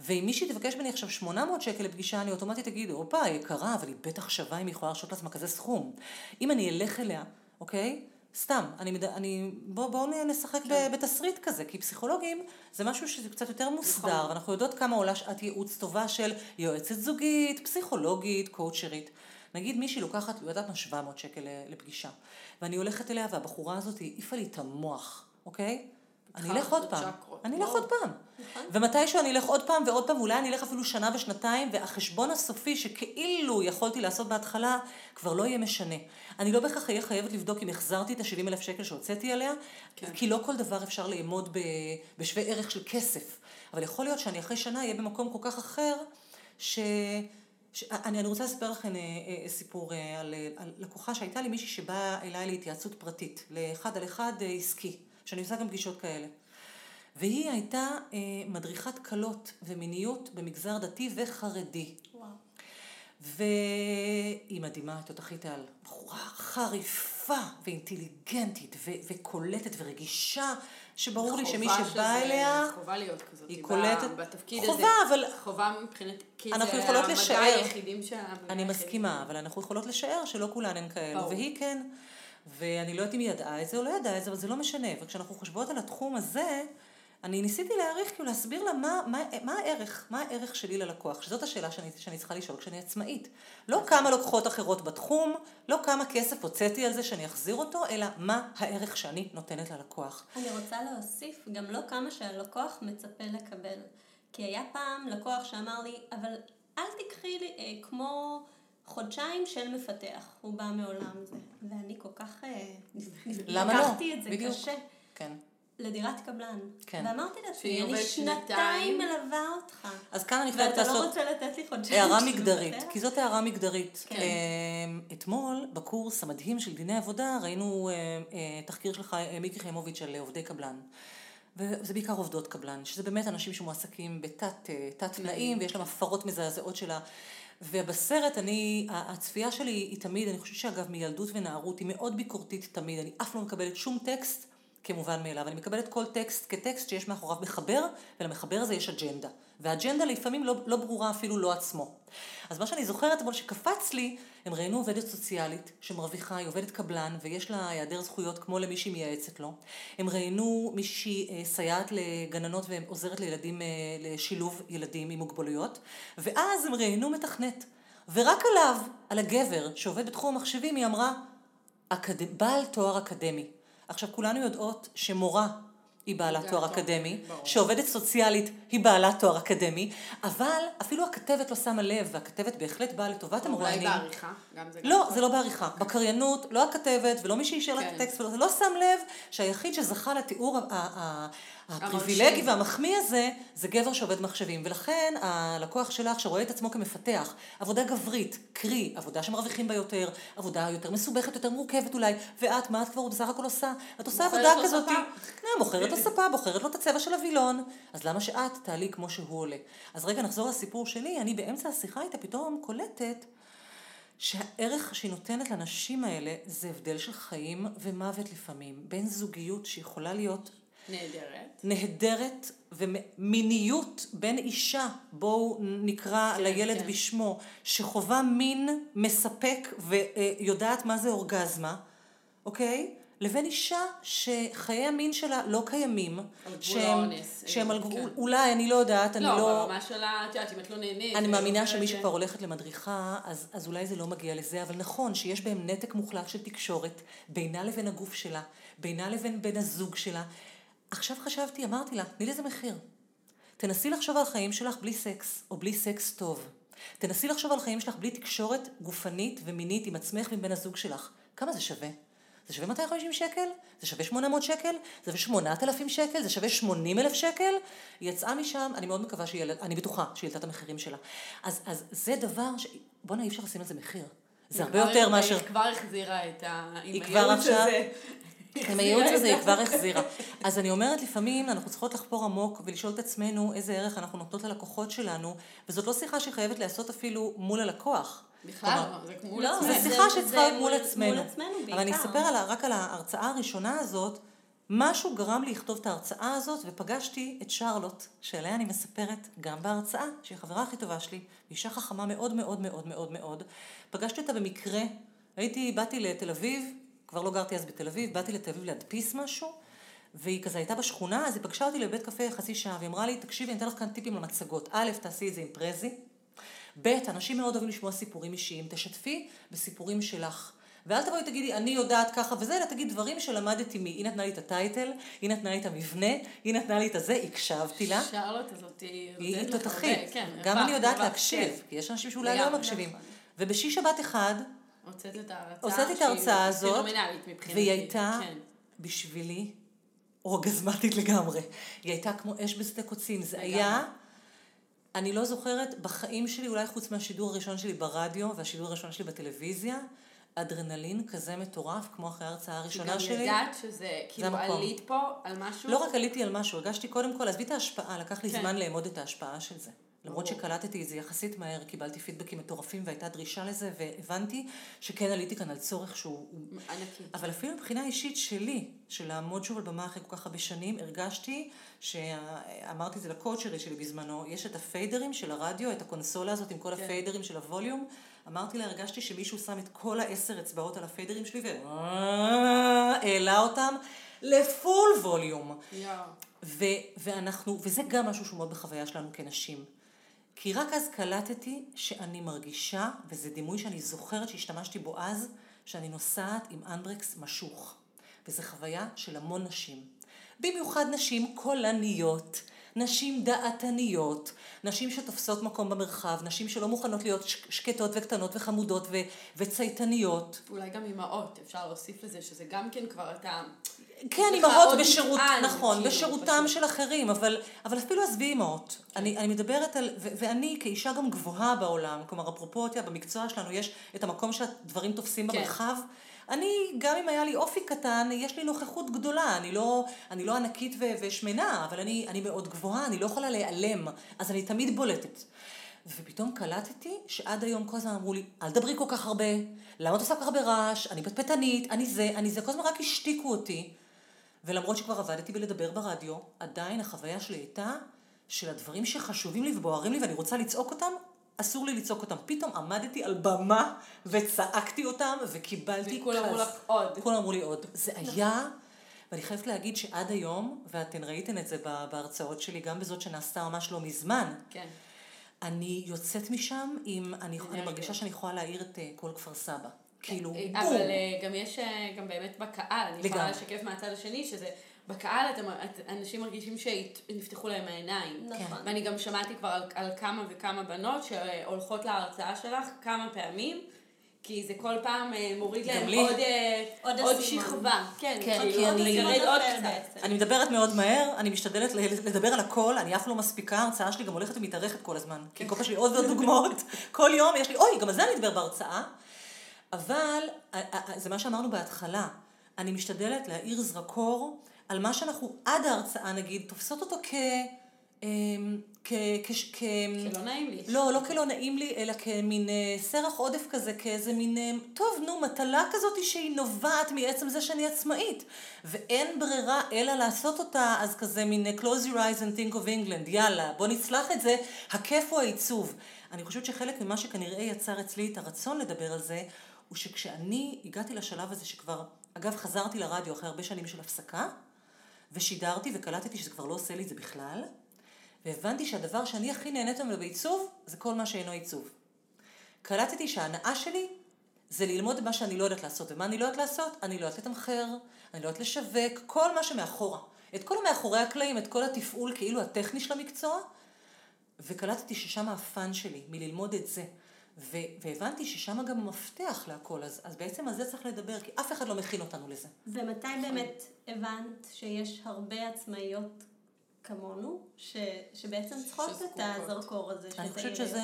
ואם מישהי תבקש ממני עכשיו 800 שקל לפגישה, אני אוטומטית אגיד, הופה, יקרה, אבל היא בטח שווה אם היא יכולה להרשות לעצמה כזה סכום. אם אני אלך אליה, אוקיי? סתם, אני. אני... בואו בוא נשחק
כן.
ב- בתסריט כזה, כי פסיכולוגים זה משהו שזה קצת יותר מוסדר,
נכון.
ואנחנו יודעות כמה עולה שעת ייעוץ טובה של יועצת זוגית, פסיכולוגית, קואוצ'רית. נגיד מישהי לוקחת, לא יודעת מה, 700 שקל לפגישה, ואני הולכת אליה והבחורה הזאת העיפה לי את המוח, אוקיי? אני אלך עוד פעם. אני אלך. עוד פעם. ומתישהו אני אלך עוד פעם ועוד פעם, ואולי אני אלך אפילו שנה ושנתיים, והחשבון הסופי שכאילו יכולתי לעשות בהתחלה, כבר לא יהיה משנה. אני לא בהכרח אהיה חייבת לבדוק אם החזרתי את ה-70 אלף שקל שהוצאתי עליה,
כן.
כי לא כל דבר אפשר לאמוד ב- בשווה ערך של כסף. אבל יכול להיות שאני אחרי שנה אהיה במקום כל כך אחר, ש... ש... אני, אני רוצה לספר לכם אה, אה, סיפור אה, על, אה, על לקוחה שהייתה לי מישהי שבאה אליי להתייעצות פרטית, לאחד על אחד עסקי, שאני עושה גם פגישות כאלה. והיא הייתה אה, מדריכת כלות ומיניות במגזר דתי וחרדי.
וואו.
והיא מדהימה, תותחית על בחורה חריפה ואינטליגנטית ו- וקולטת ורגישה, שברור לי שמי שבא אליה,
חובה להיות כזאת.
היא קולטת-
בתפקיד
חובה,
הזה.
אבל-
חובה מבחינת... כי
אנחנו
זה
יכולות לשער. אני מסכימה, אבל אנחנו יכולות לשער שלא כולן הן כאלו. והיא כן. ואני לא יודעת אם היא ידעה את זה או לא ידעה את זה, אבל זה לא משנה. וכשאנחנו חושבות על התחום הזה, אני ניסיתי להעריך, כאילו להסביר לה מה, מה, מה הערך, מה הערך שלי ללקוח, שזאת השאלה שאני, שאני צריכה לשאול כשאני עצמאית. לא כמה לקוחות אחרות בתחום, לא כמה כסף הוצאתי על זה שאני אחזיר אותו, אלא מה הערך שאני נותנת ללקוח.
אני רוצה להוסיף גם לא כמה שהלקוח מצפה לקבל. כי היה פעם לקוח שאמר לי, אבל אל תקחי לי אה, כמו חודשיים של מפתח, הוא בא מעולם זה. ואני כל כך... אה,
למה לא?
לקחתי את זה
בדיוק.
קשה.
כן.
לדירת קבלן.
כן.
ואמרתי לעצמי,
שהיא
אני
עובדת
שנתיים
שנתיים.
מלווה אותך.
אז כאן אני חייבת
ואתה לא
לעשות...
רוצה לתת לי חודשיים
הערה
של
מגדרית,
מפתח?
כי זאת הערה מגדרית.
כן.
אמ, אתמול, בקורס המדהים של דיני עבודה, ראינו אה, אה, תחקיר של חי- מיקי חיימוביץ' על עובדי קבלן. וזה בעיקר עובדות קבלן, שזה באמת אנשים שמועסקים בתת תת תנאים, ויש להם הפרות מזעזעות שלה. ובסרט אני, הצפייה שלי היא תמיד, אני חושבת שאגב מילדות ונערות, היא מאוד ביקורתית תמיד, אני אף לא מקבלת שום טקסט כמובן מאליו, אני מקבלת כל טקסט כטקסט שיש מאחוריו מחבר, ולמחבר הזה יש אג'נדה. והאג'נדה לפעמים לא, לא ברורה אפילו לא עצמו. אז מה שאני זוכרת אתמול שקפץ לי, הם ראיינו עובדת סוציאלית שמרוויחה, היא עובדת קבלן ויש לה היעדר זכויות כמו למי שהיא מייעצת לו. הם ראיינו מישהי אה, סייעת לגננות ועוזרת לילדים, אה, לשילוב ילדים עם מוגבלויות, ואז הם ראיינו מתכנת. ורק עליו, על הגבר שעובד בתחום המחשבים, היא אמרה, אקד... בעל תואר אקדמי. עכשיו, כולנו יודעות שמורה היא בעלת תואר אקדמי,
ברור.
שעובדת סוציאלית היא בעלת תואר אקדמי, אבל אפילו הכתבת לא שמה לב, והכתבת בהחלט באה לטובת
אולי
המרואיינים.
בעריכה, גם זה
לא. זה לא בעריכה. בקריינות, לא הכתבת ולא מי שאישר לה את
כן.
הטקסט, ולא- לא שם לב שהיחיד שזכה לתיאור הפריבילגי. והמחמיא הזה, זה גבר שעובד מחשבים. ולכן הלקוח שלך שרואה את עצמו כמפתח, עבודה גברית, קרי, עבודה שמרוויחים בה יותר, עבודה יותר מסובכת, יותר מורכבת אולי, ואת, מה את כבר בסך הכל עושה? את עושה עבודה כזאת. כן, מוכרת לו ספה, בוחרת לו את הצבע של הווילון, אז למה שאת תעלי כמו שהוא עולה? אז רגע, נחזור לסיפור שלי, אני באמצע השיחה איתה פתאום קולטת שהערך שהיא נותנת לנשים האלה זה הבדל של חיים ומוות לפעמים, בין זוגיות שיכולה להיות
נהדרת.
נהדרת, ומיניות בין אישה, בואו נקרא
כן,
לילד
כן.
בשמו, שחווה מין מספק ויודעת מה זה אורגזמה, אוקיי? לבין אישה שחיי המין שלה לא קיימים.
על גבול
שהם-
האונס,
שהם על
כן.
גבול, אולי, אני לא יודעת, אני
לא,
לא...
ברמה שלה, את יודעת, אם את לא נהנית...
אני
ולא
מאמינה
עוברת,
שמי
כן.
שכבר הולכת למדריכה, אז, אז אולי זה לא מגיע לזה, אבל נכון שיש בהם נתק מוחלט של תקשורת בינה לבין הגוף שלה, בינה לבין בן הזוג שלה. עכשיו חשבתי, אמרתי לה, תני לזה מחיר. תנסי לחשוב על החיים שלך בלי סקס, או בלי סקס טוב. תנסי לחשוב על החיים שלך בלי תקשורת גופנית ומינית עם עצמך ועם בן הזוג שלך. כמה זה שווה? זה שווה 250 שקל? זה שווה 800 שקל? זה שווה 8,000 שקל? זה שווה 80 אלף שקל? היא יצאה משם, אני מאוד מקווה שהיא, אני בטוחה שהיא העלתה את המחירים שלה. אז, אז זה דבר ש... בואנה, אי אפשר לשים על זה מחיר. זה הרבה יותר מאשר...
היא כבר החזירה את ה...
היא כבר עכשיו-. עם הייעוץ הזה היא כבר החזירה. אז אני אומרת, לפעמים אנחנו צריכות לחפור עמוק ולשאול את עצמנו איזה ערך אנחנו נותנות ללקוחות שלנו, וזאת לא שיחה שחייבת להיעשות אפילו מול הלקוח.
בכלל לא, זה כמו
לא,
זו שיחה שצריכה להיות מול
מול-
עצמנו.
מול עצמנו
אבל אני. אספר רק על ההרצאה הראשונה הזאת. משהו גרם לי לכתוב את ההרצאה הזאת, ופגשתי את שרלוט, שעליה אני מספרת גם בהרצאה, שהיא החברה הכי טובה שלי, אישה חכמה מאוד מאוד מאוד מאוד מאוד. פגשתי אותה במקרה, הייתי, באתי לתל אביב, כבר לא גרתי אז בתל אביב, באתי לתל אביב להדפיס משהו, והיא כזה הייתה בשכונה, אז היא פגשה אותי לבית קפה חצי שעה, והיא אמרה לי, תקשיבי, אני אתן לך כאן טיפים למצגות. א', תעשי את זה עם פרזי. ב', אנשים מאוד אוהבים לשמוע סיפורים אישיים, תשתפי בסיפורים שלך. ואל תבואי תגידי, אני יודעת ככה וזה, אלא תגיד דברים שלמדתי מ... היא נתנה לי את הטייטל, היא נתנה לי את המבנה, היא נתנה לי את הזה, הקשבתי לה.
שרלוט הזאת היא...
היא תותחית.
כן,
גם אני יודעת להקשיב. כי יש אנשים שאולי לא מקשיבים.
נכון.
ובשיש שבת אחד,
הוצאת את ההרצאה.
הוצאתי את
שהיא
ההרצאה הזאת,
פנומנלית מבחינתי.
והיא הייתה
כן.
בשבילי אורגזמטית לגמרי. היא הייתה כמו אש בשדה קוצים. זה
לגמרי.
היה, אני לא זוכרת, בחיים שלי, אולי חוץ מהשידור הראשון שלי ברדיו והשידור הראשון שלי בטלוויזיה, אדרנלין כזה מטורף, כמו אחרי ההרצאה הראשונה
גם
שלי.
ידעת שזה, כאילו. עלית פה על משהו?
לא רק עליתי על משהו, הרגשתי קודם כל, עזבי את ההשפעה, לקח לי
כן.
זמן לאמוד את ההשפעה של זה. למרות. שקלטתי את זה יחסית מהר, קיבלתי פידבקים מטורפים והייתה דרישה לזה, והבנתי שכן עליתי כאן על צורך שהוא... הוא-
ענקי.
אבל אפילו מבחינה אישית שלי, של לעמוד שוב על במה אחרי כל כך הרבה שנים, הרגשתי שאמרתי את זה לקואוצ'רית שלי בזמנו, יש את הפיידרים של הרדיו, את הקונסולה הזאת עם כל
כן.
הפיידרים של הווליום. אמרתי לה, הרגשתי שמישהו שם את כל העשר אצבעות על הפיידרים שלי והעלה אותם לפול ווליום.
יואו.
ו- ואנחנו, וזה גם משהו שהוא מאוד בחוויה שלנו כנשים. כי רק אז קלטתי שאני מרגישה, וזה דימוי שאני זוכרת שהשתמשתי בו אז, שאני נוסעת עם אנדרקס משוך. וזו חוויה של המון נשים. במיוחד נשים קולניות, נשים דעתניות, נשים שתופסות מקום במרחב, נשים שלא מוכנות להיות שקטות וקטנות וחמודות ו- וצייתניות.
אולי גם אימהות, אפשר להוסיף לזה, שזה גם כן כבר אתה...
כן, אימהות בשירות, נכון,
כאילו,
בשירותם
פשוט.
של אחרים, אבל, אבל אפילו עזבי אימהות. אני, אני מדברת על, ו, ואני כאישה גם גבוהה בעולם, כלומר, אפרופו, יודעת, במקצוע שלנו יש את המקום שהדברים תופסים
כן.
במרחב. אני, גם אם היה לי אופי קטן, יש לי נוכחות גדולה, אני לא, אני לא ענקית ו, ושמנה, אבל אני, אני מאוד גבוהה, אני לא יכולה להיעלם, אז אני תמיד בולטת. ופתאום קלטתי שעד היום כל הזמן אמרו לי, אל תדברי כל כך הרבה, למה את עושה כל כך הרבה רעש, אני פטפטנית, אני זה, אני זה, כל הזמן רק השתיקו אותי. ולמרות שכבר עבדתי בלדבר ברדיו, עדיין החוויה שלי הייתה של הדברים שחשובים לי ובוערים לי ואני רוצה לצעוק אותם, אסור לי לצעוק אותם. פתאום עמדתי על במה וצעקתי אותם וקיבלתי
וכולם אמרו לך עוד.
כולם אמרו לי עוד. זה היה, ואני חייבת להגיד שעד היום, ואתן ראיתן את זה בהרצאות שלי, גם בזאת שנעשתה ממש לא מזמן,
כן.
אני יוצאת משם עם, אני, אני. מרגישה שאני יכולה להעיר את אה, כל כפר סבא. כאילו,
אה,
בום.
אבל אה, גם יש גם באמת בקהל, אני יכולה. לשקף מהצד השני, שזה בקהל אתם, את, אנשים מרגישים שנפתחו להם העיניים.
נכון.
ואני גם שמעתי כבר על, על כמה וכמה בנות שהולכות להרצאה שלך כמה פעמים, כי זה כל פעם אה, מוריד להם
לי.
עוד, אה,
עוד
עוד. שכבה. כן,
כן, כי אני-
לגרד עוד קצת.
אני מדברת מאוד מהר, אני משתדלת לדבר על הכל, אני אף לא מספיקה, ההרצאה שלי גם הולכת ומתארכת כל הזמן. כי כל פעם יש לי עוד ועוד [LAUGHS] דוגמאות, כל יום יש לי, אוי, גם על זה אני אדבר בהרצאה. אבל, זה מה שאמרנו בהתחלה, אני משתדלת להאיר זרקור על מה שאנחנו עד ההרצאה נגיד, תופסות אותו אמ, כ... כ... כ...
שלא נעים לי.
לא, לא כלא נעים לי, אלא כמין אה, סרח עודף כזה, כאיזה מין, אה, טוב, נו, מטלה כזאת שהיא נובעת מעצם זה שאני עצמאית. ואין ברירה אלא לעשות אותה, אז כזה מין אה, close your eyes and think of England, יאללה, בוא נצלח את זה, הכיף הוא העיצוב. אני חושבת שחלק ממה שכנראה יצר אצלי את הרצון לדבר על זה, הוא שכשאני הגעתי לשלב הזה שכבר, אגב, חזרתי לרדיו אחרי הרבה שנים של הפסקה, ושידרתי וקלטתי שזה כבר לא עושה לי את זה בכלל, והבנתי שהדבר שאני הכי נהנית ממנו בעיצוב, זה כל מה שאינו עיצוב. קלטתי שההנאה שלי זה ללמוד מה שאני לא יודעת לעשות. ומה אני לא יודעת לעשות? אני לא יודעת לתמחר, אני לא יודעת לשווק, כל מה שמאחורה. את כל המאחורי הקלעים, את כל התפעול כאילו הטכני של המקצוע, וקלטתי ששם הפאן שלי, מללמוד את זה. ו- והבנתי ששם גם המפתח להכל, אז, אז בעצם על זה צריך לדבר, כי אף אחד לא מכין אותנו לזה.
ומתי באמת הבנת שיש הרבה עצמאיות כמונו, ש, שבעצם צריכות את
שזקוקות.
הזרקור הזה,
אני
שזה
חושבת
יהיה
שזה,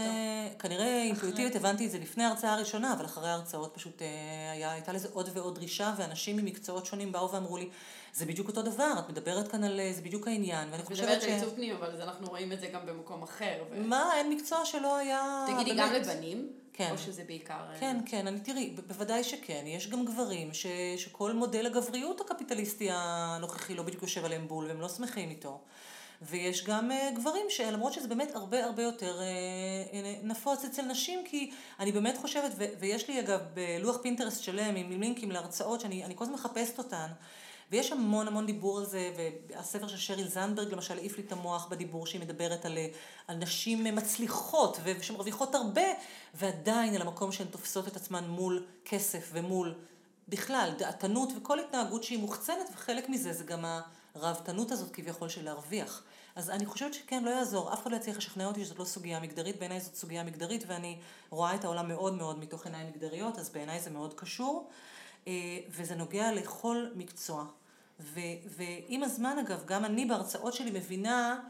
טוב.
כנראה אינטואיטיבית הבנתי את זה לפני ההרצאה הראשונה, אבל אחרי ההרצאות פשוט אה, היה, הייתה לזה עוד ועוד דרישה, ואנשים ממקצועות שונים באו ואמרו לי, זה בדיוק אותו דבר, את מדברת כאן על, אה, זה בדיוק העניין, ואני
את
חושבת
מדברת
ש...
על עיצוב פנים, אבל אז אנחנו רואים את זה גם במקום אחר. ו-
מה, אין מקצוע שלא היה...
תגידי, גם
באמת.
לבנים?
כן.
או שזה בעיקר... אה,
כן, כן, אני תראי, ב- בוודאי שכן, יש גם גברים ש, שכל מודל הגבריות הקפיטליסטי הנוכחי לא בדיוק יושב עליהם בול והם לא שמחים איתו. ויש גם uh, גברים שלמרות שזה באמת הרבה הרבה יותר uh, נפוץ אצל נשים, כי אני באמת חושבת, ו- ויש לי אגב בלוח פינטרסט שלם עם לינקים להרצאות שאני אני כל הזמן מחפשת אותן, ויש המון המון דיבור על זה, והספר של שריל זנדברג למשל העיף לי את המוח בדיבור שהיא מדברת על, על נשים מצליחות ושמרוויחות הרבה, ועדיין על המקום שהן תופסות את עצמן מול כסף ומול בכלל דעתנות וכל התנהגות שהיא מוחצנת, וחלק מזה זה גם הראוותנות הזאת כביכול של להרוויח. אז אני חושבת שכן, לא יעזור, אף אחד לא יצליח לשכנע אותי שזאת לא סוגיה מגדרית, בעיניי זאת סוגיה מגדרית, ואני רואה את העולם מאוד מאוד מתוך עיניים מגדריות, אז בעיניי זה מאוד קשור. אה, וזה נוגע לכל מקצוע. ו, ועם הזמן אגב, גם אני בהרצאות שלי מבינה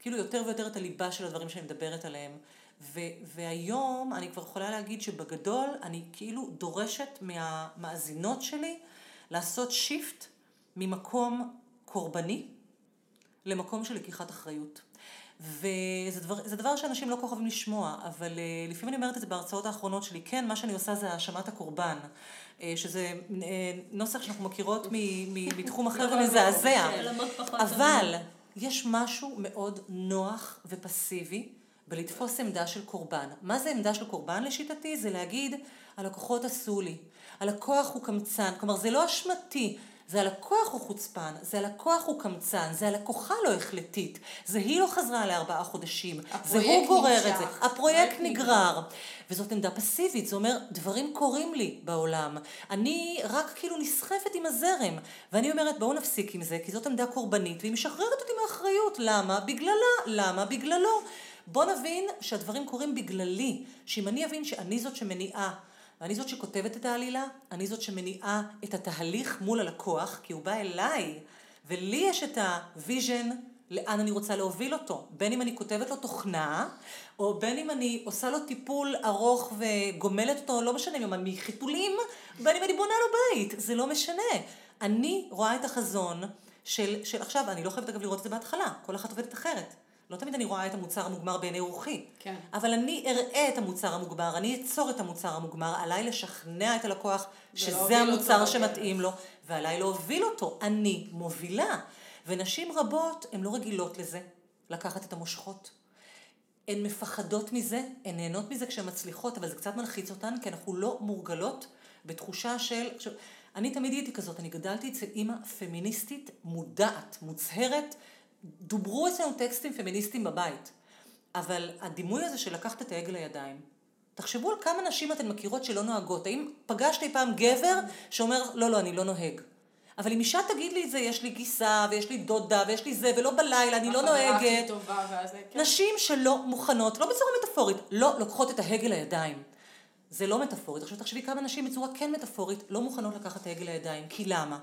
כאילו יותר ויותר את הליבה של הדברים שאני מדברת עליהם. ו, והיום אני כבר יכולה להגיד שבגדול אני כאילו דורשת מהמאזינות שלי לעשות שיפט ממקום קורבני למקום של לקיחת אחריות. וזה דבר, זה דבר שאנשים לא כל כך אוהבים לשמוע, אבל uh, לפעמים אני אומרת את זה בהרצאות האחרונות שלי, כן, מה שאני עושה זה האשמת הקורבן, uh, שזה uh, נוסח שאנחנו מכירות מתחום אחר
נכון,
ומזעזע,
כן.
אבל יש משהו מאוד נוח ופסיבי בלתפוס עמדה של קורבן. מה זה עמדה של קורבן לשיטתי? זה להגיד, הלקוחות עשו לי, הלקוח הוא קמצן, כלומר זה לא אשמתי. זה הלקוח הוא חוצפן, זה הלקוח הוא קמצן, זה הלקוחה לא החלטית, זה היא לא חזרה לארבעה חודשים, זה הוא גורר את זה. הפרויקט
הפרויקט
נגרר. וזאת עמדה פסיבית, זה אומר, דברים קורים לי בעולם. אני רק כאילו נסחפת עם הזרם. ואני אומרת, בואו נפסיק עם זה, כי זאת עמדה קורבנית, והיא משחררת אותי מאחריות. למה? בגללה. למה? בגללו. בוא נבין שהדברים קורים בגללי, שאם אני אבין שאני זאת שמניעה, ואני זאת שכותבת את העלילה, אני זאת שמניעה את התהליך מול הלקוח, כי הוא בא אליי, ולי יש את ה vision לאן אני רוצה להוביל אותו. בין אם אני כותבת לו תוכנה, או בין אם אני עושה לו טיפול ארוך וגומלת אותו, לא משנה, אם אני מחיתולים, בין אם אני בונה לו בית, זה לא משנה. אני רואה את החזון של, של עכשיו, אני לא חייבת אגב לראות את זה בהתחלה, כל אחת עובדת אחרת. לא תמיד אני רואה את המוצר המוגמר בעיני רוחי.
כן.
אבל אני אראה את המוצר המוגמר, אני אצור את המוצר המוגמר, עליי לשכנע את הלקוח שזה
אותו
המוצר
בדרך.
שמתאים לו, ועליי להוביל אותו. אני מובילה. ונשים רבות, הן לא רגילות לזה, לקחת את המושכות. הן מפחדות מזה, הן נהנות מזה כשהן מצליחות, אבל זה קצת מלחיץ אותן, כי אנחנו לא מורגלות בתחושה של... עכשיו, אני תמיד הייתי כזאת, אני גדלתי אצל אימא פמיניסטית מודעת, מוצהרת, דוברו אצלנו טקסטים פמיניסטיים בבית, אבל הדימוי הזה של לקחת את ההגה לידיים, תחשבו על כמה נשים אתן מכירות שלא נוהגות, האם פגשת אי פעם גבר שאומר, לא, לא, אני לא נוהג. אבל אם אישה תגיד לי את זה, יש לי גיסה, ויש לי דודה, ויש לי זה, ולא בלילה, אני לא נוהגת.
טובה. כן.
נשים שלא מוכנות, לא בצורה מטאפורית, לא לוקחות את ההגה לידיים. זה לא מטאפורית. עכשיו תחשבי כמה נשים בצורה כן מטאפורית לא מוכנות לקחת את ההגה לידיים. כי למה?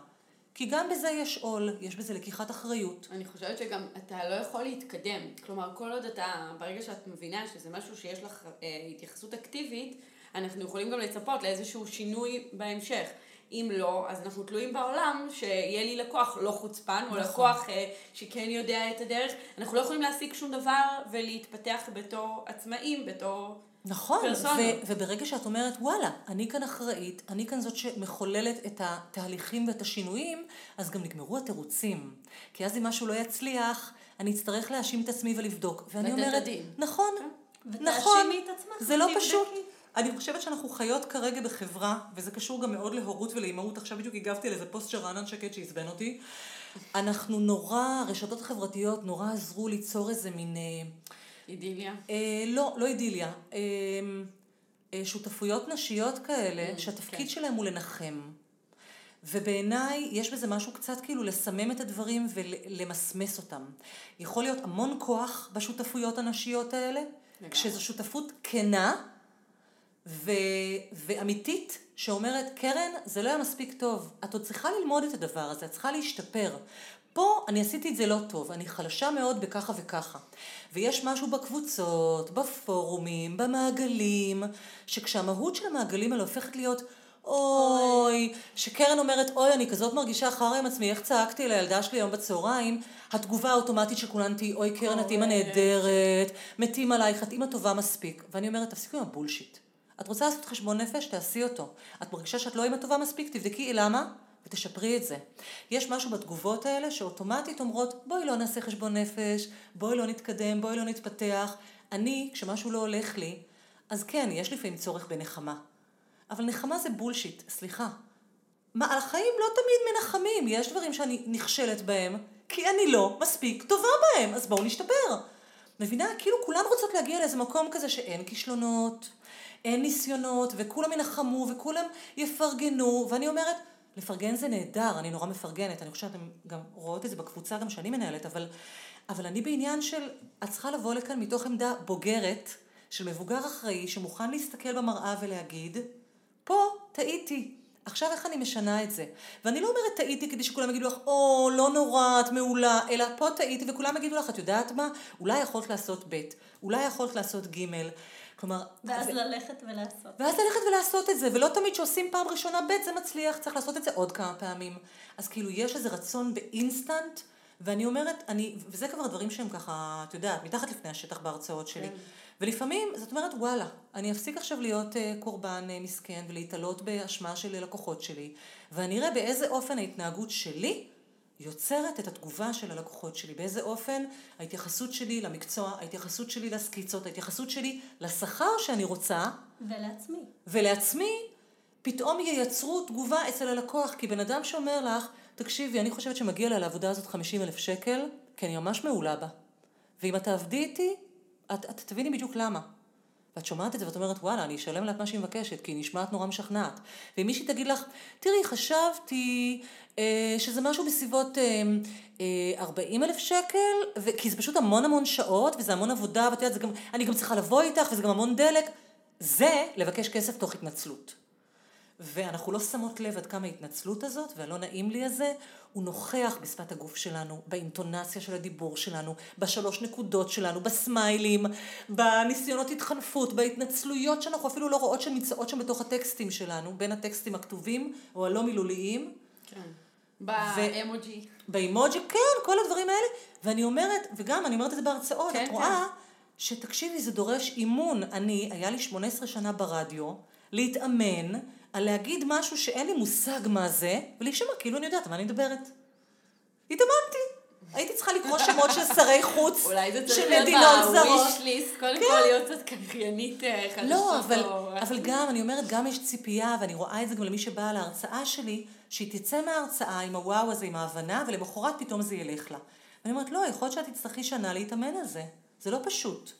כי גם בזה יש עול, יש בזה לקיחת אחריות.
אני חושבת שגם אתה לא יכול להתקדם. כלומר, כל עוד אתה, ברגע שאת מבינה שזה משהו שיש לך אה, התייחסות אקטיבית, אנחנו יכולים גם לצפות לאיזשהו שינוי בהמשך. אם לא, אז אנחנו תלויים בעולם שיהיה לי לקוח לא חוצפן, או
נכון.
לקוח אה, שכן יודע את הדרך. אנחנו לא יכולים להשיג שום דבר ולהתפתח בתור עצמאים, בתור...
נכון. ו- וברגע שאת אומרת, וואלה, אני כאן אחראית, אני כאן זאת שמחוללת את התהליכים ואת השינויים, אז גם נגמרו התירוצים. כי אז אם משהו לא יצליח, אני אצטרך להאשים את עצמי ולבדוק. ואני אומרת,
הדין.
נכון,
ותאשימי
נכון, זה לא. פשוט. אני חושבת שאנחנו חיות כרגע בחברה, וזה קשור גם מאוד להורות ולאימהות. עכשיו בדיוק הגבתי על איזה פוסט של רענן שקד שעצבן אותי. אנחנו נורא, הרשתות החברתיות נורא עזרו ליצור איזה מין... אה,
אידיליה.
אה, לא, לא אידיליה. אה, אה, שותפויות נשיות כאלה,
Mm,
שהתפקיד
כן.
שלהם הוא לנחם. ובעיניי יש בזה משהו קצת כאילו לסמם את הדברים ולמסמס אותם. יכול להיות המון כוח בשותפויות הנשיות האלה,
לגמרי.
כשזו שותפות כנה ו... ואמיתית, שאומרת, קרן, זה לא היה מספיק טוב. את עוד צריכה ללמוד את הדבר הזה, את צריכה להשתפר. פה אני עשיתי את זה לא טוב, אני חלשה מאוד בככה וככה. ויש משהו בקבוצות, בפורומים, במעגלים, שכשהמהות של המעגלים האלה הופכת להיות אוי, שקרן אומרת, אוי, אני כזאת מרגישה חרא עם עצמי, איך צעקתי לילדה שלי היום בצהריים, התגובה האוטומטית של כולן תהי, אוי, קרן, את אימא. נהדרת, מתים עלייך, את אימא טובה מספיק. ואני אומרת, תפסיקו עם הבולשיט. את רוצה לעשות חשבון נפש, תעשי אותו. את מרגישה שאת לא אימא טובה מספיק, תבדקי למה, ותשפרי את זה. יש משהו בתגובות האלה שאוטומטית אומרות, בואי לא נעשה חשבון נפש, בואי לא נתקדם, בואי לא נתפתח. אני, כשמשהו לא הולך לי, אז כן, יש לפעמים צורך בנחמה. אבל נחמה זה בולשיט, סליחה. מה, על החיים לא תמיד מנחמים, יש דברים שאני נכשלת בהם, כי אני לא מספיק טובה בהם, אז בואו נשתפר. מבינה? כאילו כולן רוצות להגיע לאיזה מקום כזה שאין כישלונות, אין ניסיונות, וכולם ינחמו, וכולם יפרגנו, ואני אומרת, לפרגן זה נהדר, אני נורא מפרגנת, אני חושבת שאתן גם רואות את זה בקבוצה גם שאני מנהלת, אבל, אבל אני בעניין של, את צריכה לבוא לכאן מתוך עמדה בוגרת, של מבוגר אחראי, שמוכן להסתכל במראה ולהגיד, פה טעיתי. עכשיו איך אני משנה את זה? ואני לא אומרת טעיתי כדי שכולם יגידו לך, או, לא נורא, את מעולה, אלא פה טעיתי, וכולם יגידו לך, את יודעת מה? אולי יכולת לעשות ב', אולי יכולת לעשות ג', כלומר...
ואז ללכת ולעשות.
ואז ללכת ולעשות את זה, ולא תמיד שעושים פעם ראשונה ב' זה מצליח, צריך לעשות את זה עוד כמה פעמים. אז כאילו יש איזה רצון באינסטנט, ואני אומרת, אני, וזה כבר דברים שהם ככה, את יודעת, מתחת לפני השטח בהרצאות שלי.
כן.
ולפעמים, זאת אומרת, וואלה, אני אפסיק עכשיו להיות uh, קורבן uh, מסכן ולהתעלות באשמה של לקוחות שלי, ואני אראה באיזה אופן ההתנהגות שלי יוצרת את התגובה של הלקוחות שלי, באיזה אופן ההתייחסות שלי למקצוע, ההתייחסות שלי לסקיצות, ההתייחסות שלי לשכר שאני רוצה,
ולעצמי.
ולעצמי פתאום ייצרו תגובה אצל הלקוח, כי בן אדם שאומר לך, תקשיבי, אני חושבת שמגיע לה לעבודה הזאת 50 אלף שקל, כי אני ממש מעולה בה. ואם את תעבדי איתי, את, את תביני בדיוק למה. ואת שומעת את זה ואת אומרת, וואלה, אני אשלם לה את מה שהיא מבקשת, כי היא נשמעת נורא משכנעת. ואם מישהי תגיד לך, תראי, חשבתי אה, שזה משהו בסביבות אה, אה, 40 אלף שקל, ו- כי זה פשוט המון המון שעות, וזה המון עבודה, ואת יודעת, גם, אני גם צריכה לבוא איתך, וזה גם המון דלק. זה לבקש כסף תוך התנצלות. ואנחנו לא שמות לב עד כמה ההתנצלות הזאת, והלא נעים לי הזה, הוא נוכח בשפת הגוף שלנו, באינטונציה של הדיבור שלנו, בשלוש נקודות שלנו, בסמיילים, בניסיונות התחנפות, בהתנצלויות שאנחנו אפילו לא רואות שנמצאות שם בתוך הטקסטים שלנו, בין הטקסטים הכתובים או הלא מילוליים,
כן. באמוג'י.
באימוג'י, כן, כל הדברים האלה. ואני אומרת, וגם אני אומרת את זה בהרצאות,
כן,
את רואה שתקשיבי, זה דורש אימון. אני, היה לי 18 שנה ברדיו, להתאמן על להגיד משהו שאין לי מושג מה זה, ולהישמע כאילו אני יודעת מה אני מדברת. התאמנתי. הייתי צריכה לקרוא שמות של שרי חוץ,
אולי זה צריך
של
להיות
מדינות זרות.
בוויש ליסט, קודם כל להיות קצת קריינית אה, חדשות.
לא, אבל,
או-
אבל גם, אני אומרת, גם יש ציפייה, ואני רואה את זה גם למי שבאה להרצאה שלי, שהיא תצא מההרצאה עם הוואו הזה, עם ההבנה, ולמחרת פתאום זה ילך לה. ואני אומרת, לא, יכול להיות שאת תצטרכי שנה להתאמן על זה. זה לא פשוט.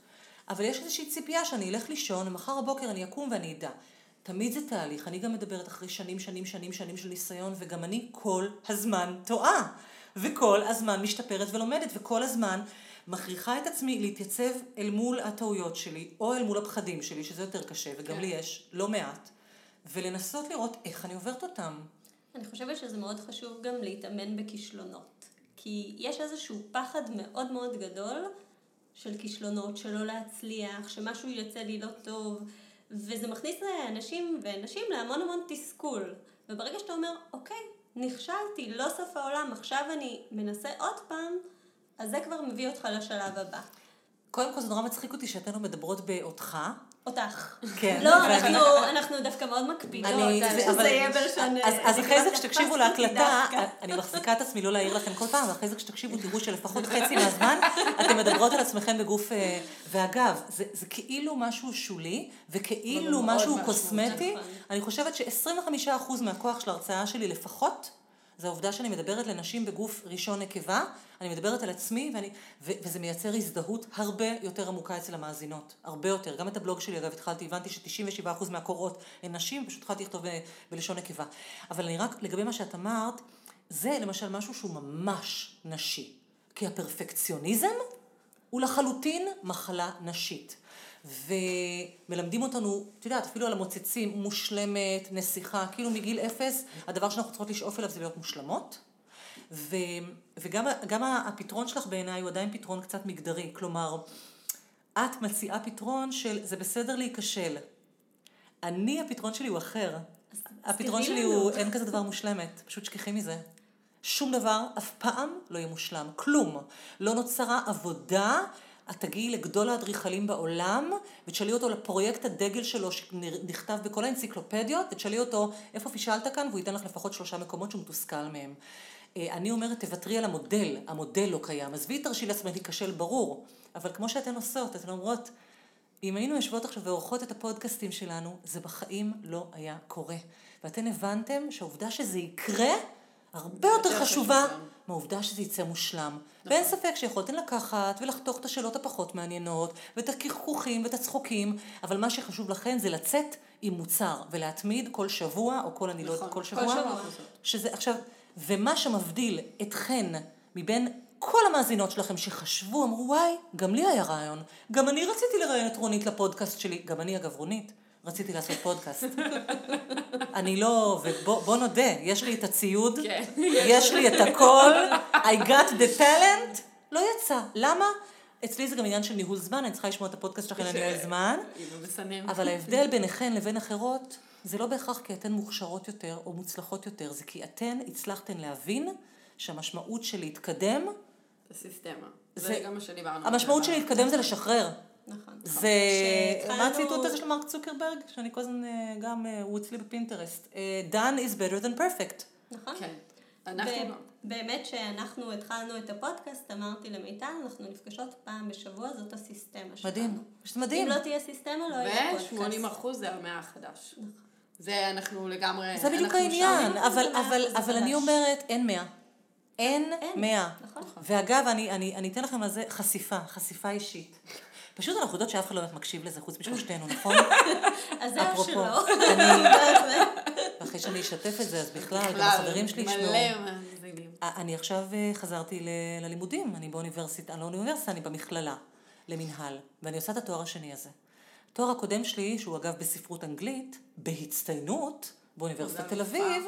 אבל יש איזושהי ציפייה שאני אלך לישון, ומחר בבוקר אני אקום ואני אדע. תמיד זה תהליך, אני גם מדברת אחרי שנים, שנים, שנים, שנים של ניסיון, וגם אני כל הזמן טועה. וכל הזמן משתפרת ולומדת, וכל הזמן מכריחה את עצמי להתייצב אל מול הטעויות שלי, או אל מול הפחדים שלי, שזה יותר קשה, וגם
כן.
לי יש לא מעט, ולנסות לראות איך אני עוברת אותם.
אני חושבת שזה מאוד חשוב גם להתאמן בכישלונות. כי יש איזשהו פחד מאוד מאוד גדול של כישלונות, שלא להצליח, שמשהו יוצא לי לא טוב, וזה מכניס אנשים ונשים להמון המון תסכול. וברגע שאתה אומר, אוקיי, נכשלתי, לא סוף העולם, עכשיו אני מנסה עוד פעם, אז זה כבר מביא אותך לשלב הבא.
קודם כל זה נורא מצחיק אותי שאתן לא מדברות באותך.
אותך.
כן.
לא, אנחנו, אנחנו דווקא מאוד מקפידות, שזה
אבל-
יהיה בלשון...
אז, אז אחרי זה כשתקשיבו להקלטה,
דווקא.
אני מחזיקה את עצמי לא להעיר לכם כל פעם, ואחרי זה כשתקשיבו תראו שלפחות חצי מהזמן אתן מדברות על עצמכם בגוף... אה, ואגב, זה, זה כאילו משהו שולי, וכאילו משהו. קוסמטי.
נכון.
אני חושבת ש-25% מהכוח של ההרצאה שלי לפחות, זה העובדה שאני מדברת לנשים בגוף ראשון נקבה, אני מדברת על עצמי, ואני, ו, וזה מייצר הזדהות הרבה יותר עמוקה אצל המאזינות. הרבה יותר. גם את הבלוג שלי, אגב, התחלתי, הבנתי ש-97% מהקוראות הן נשים, פשוט התחלתי לכתוב ב- בלשון נקבה. אבל אני רק, לגבי מה שאת אמרת, זה למשל משהו שהוא ממש נשי. כי הפרפקציוניזם הוא לחלוטין מחלה נשית. ומלמדים אותנו, את יודעת, אפילו על המוצצים, מושלמת, נסיכה, כאילו מגיל אפס, הדבר שאנחנו צריכות לשאוף אליו זה להיות מושלמות. ו, וגם גם הפתרון שלך בעיניי הוא עדיין פתרון קצת מגדרי, כלומר, את מציעה פתרון של זה בסדר להיכשל. אני, הפתרון שלי הוא אחר. הפתרון שלי
לנו.
הוא, אין כזה דבר מושלמת, פשוט שכחי מזה. שום דבר אף פעם לא יהיה מושלם, כלום. לא נוצרה עבודה, את תגיעי לגדול האדריכלים בעולם, ותשאלי אותו לפרויקט הדגל שלו שנכתב בכל האנציקלופדיות, ותשאלי אותו איפה פישלת כאן, והוא ייתן לך לפחות שלושה מקומות שהוא מתוסכל מהם. אה, אני אומרת, תוותרי על המודל, המודל לא קיים. עזבי, תרשי לעצמך להיכשל, ברור. אבל כמו שאתן עושות, אתן אומרות, אם היינו יושבות עכשיו ועורכות את הפודקאסטים שלנו, זה בחיים לא היה קורה. ואתן הבנתם שהעובדה שזה יקרה, הרבה יותר חשובה. מהעובדה שזה יצא מושלם. ואין ספק שיכולתן לקחת ולחתוך את השאלות הפחות מעניינות, ואת הקרקוכים ואת הצחוקים, אבל מה שחשוב לכן זה לצאת עם מוצר, ולהתמיד כל שבוע, או כל, אני לא יודעת,
נכון,
כל שבוע. שזה עכשיו, ומה שמבדיל אתכן מבין כל המאזינות שלכם שחשבו, אמרו, וואי, גם לי היה רעיון. גם אני רציתי לראיין את רונית לפודקאסט שלי. גם אני, אגב, רונית, רציתי לעשות פודקאסט. אני לא, ובוא בוא נודה, יש לי את הציוד,
כן.
יש לי את הכל, I got the talent, לא יצא. למה? אצלי זה גם עניין של ניהול זמן, אני צריכה לשמוע את הפודקאסט שלכם על ניהול זמן. אבל ההבדל ביניכן לבין אחרות, זה לא בהכרח כי אתן מוכשרות יותר או מוצלחות יותר, זה כי אתן הצלחתן להבין שהמשמעות של להתקדם,
הסיסטמה.
זה-
זה גם מה שדיברנו.
המשמעות של. להתקדם זה לשחרר.
נכון.
זה,
כשהתחלנו-
מה הציטוט הזה של מרק צוקרברג? שאני כל הזמן אה, גם, אה, הוא אצלי בפינטרסט. אה, done is better than perfect.
נכון?
כן. אנחנו לא.
באמת שאנחנו התחלנו את הפודקאסט, אמרתי למיטל, אנחנו נפגשות פעם בשבוע, זאת הסיסטמה שלנו.
מדהים, פשוט מדהים.
אם לא תהיה סיסטמה, לא יהיה פודקאסט.
ו-80 אחוז זה המאה החדש. זה אנחנו לגמרי...
זה בדיוק
אנחנו
העניין. אבל, אני. אומרת, אין מאה. אין
אין,
מאה.
נכון.
ואגב, אני, אני, אני אתן לכם על זה חשיפה, חשיפה אישית. פשוט אנחנו יודעות שאף אחד לא באמת מקשיב לזה חוץ משלושתנו, [LAUGHS] נכון?
אז זהו
אפרופו,
שלא. [LAUGHS]
ואחרי שאני אשתף את זה, אז בכלל, גם החברים שלי ישמעו. אני עכשיו אה, חזרתי ללימודים, אני באוניברסיטה, אני לא באוניברסיטה, אני במכללה, למינהל, ואני עושה את התואר השני הזה. התואר הקודם שלי, שהוא אגב בספרות אנגלית, בהצטיינות, באוניברסיטת תל. אביב,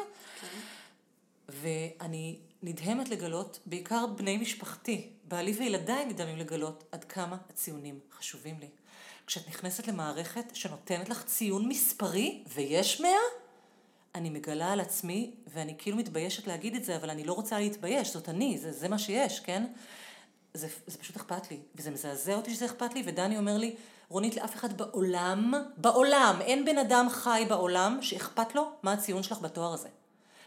ואני נדהמת לגלות, בעיקר בני משפחתי, בעלי וילדיי נדהמים לגלות עד כמה הציונים חשובים לי. כשאת נכנסת למערכת שנותנת לך ציון מספרי, ויש מאה, אני מגלה על עצמי, ואני כאילו מתביישת להגיד את זה, אבל אני לא רוצה להתבייש, זאת אני, זה, זה מה שיש, כן? זה, זה פשוט אכפת לי, וזה מזעזע אותי שזה אכפת לי, ודני אומר לי, רונית, לאף אחד בעולם, בעולם, אין בן אדם חי בעולם שאכפת לו מה הציון שלך בתואר הזה.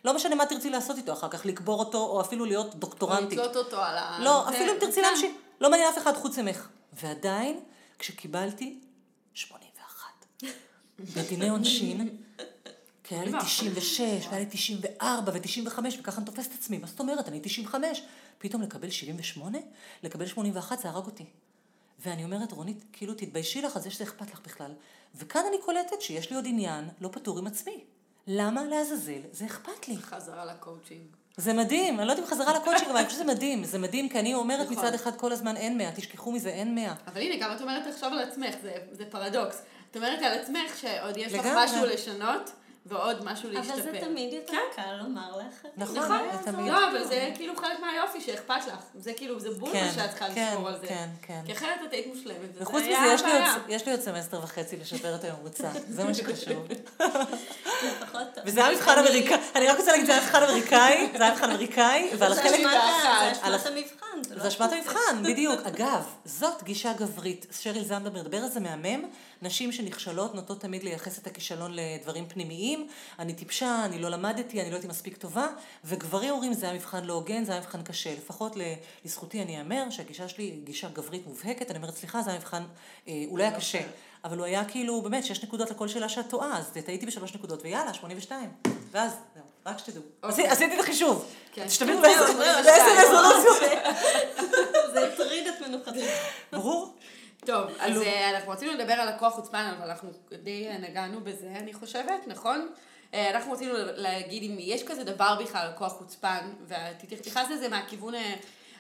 לא משנה מה תרצי לעשות איתו אחר כך, לקבור אותו, או אפילו להיות דוקטורנטית.
לתלות אותו על ה...
לא,
זה-
אפילו אם תרצי
כן.
להמשיך, לא מעניין אף אחד חוץ ממך. ועדיין, כשקיבלתי 81 בדיני עונשין, כי היה לי 96, והיה לי 94 ו-95, וככה אני תופסת את עצמי. מה זאת אומרת? אני 95. פתאום לקבל 78? לקבל 81 זה הרג אותי. ואני אומרת, רונית, כאילו תתביישי לך על זה שזה אכפת לך בכלל. וכאן אני קולטת שיש לי עוד עניין לא פתור עם עצמי. למה לעזאזל זה אכפת לי?
חזרה לקואוצ'ינג.
זה מדהים, אני לא יודעת אם חזרה לקודשינג, אבל אני חושבת שזה מדהים, זה מדהים, כי אני אומרת
נכון.
מצד אחד כל הזמן אין מאה, תשכחו מזה, אין מאה.
אבל הנה, גם את אומרת עכשיו על עצמך, זה, זה פרדוקס. את אומרת על עצמך שעוד יש לך
לגמרי.
משהו לשנות, ועוד משהו להשתפר.
אבל זה תמיד יותר
כן.
קל לומר לאחרים.
נכון,
נכון,
זה תמיד.
לא, אבל זה כאילו חלק מהיופי שאכפת לך. זה כאילו, זה בול
כן,
מה שאת צריכה
כן,
לשמור על זה.
כן, כן.
כי אחרת את היית מושלמת.
וחוץ מזה, יש לי עוד-
הבעיה.
יש לי עוד סמסטר וחצי לשפר את הממוצע, [LAUGHS] זה מה שחשוב.
לפחות...
וזה היה מבחן אמריקאי, אני רק רוצה להגיד, זה היה מבחן אמריקאי, זה היה מבחן אמריקאי, [LAUGHS] ועל החלק...
זה אשמת המבחן, זה לא...
זה אשמת המבחן, בדיוק. אגב, זאת גישה גברית. שריל סנדברג מדבר על זה מהמם. נשים שנכשלות נוטות תמיד לייחס את הכישלון לדברים פנימיים. אני טיפשה, אני לא למדתי, אני לא הייתי מספיק טובה. וגברים אומרים, זה היה מבחן לא הוגן, זה היה מבחן קשה. לפחות לזכותי אני אאמר שהגישה שלי היא גישה גברית מובהקת. אני אומרת, סליחה, זה היה מבחן, אה, אולי היה קשה. אבל הוא היה כאילו, באמת, שש נקודות לכל שאלה שאת טועה, אז טעיתי בשלוש נקודות, ויאללה, 82. ואז, זהו, רק שתדעו. עשי- עשיתי את החישוב.
כן.
שתבינו
זהו,
באיזה
82.
באיזה רזולוציות.
זה הטריד את מנוחתי.
ברור.
טוב, אז אה, אנחנו רצינו לדבר על הכוח חוצפן, אבל אנחנו די אה, נגענו בזה, אני חושבת, נכון? אה, אנחנו רצינו להגיד אם יש כזה דבר בכלל, כוח חוצפן, ותתייחס לזה מהכיוון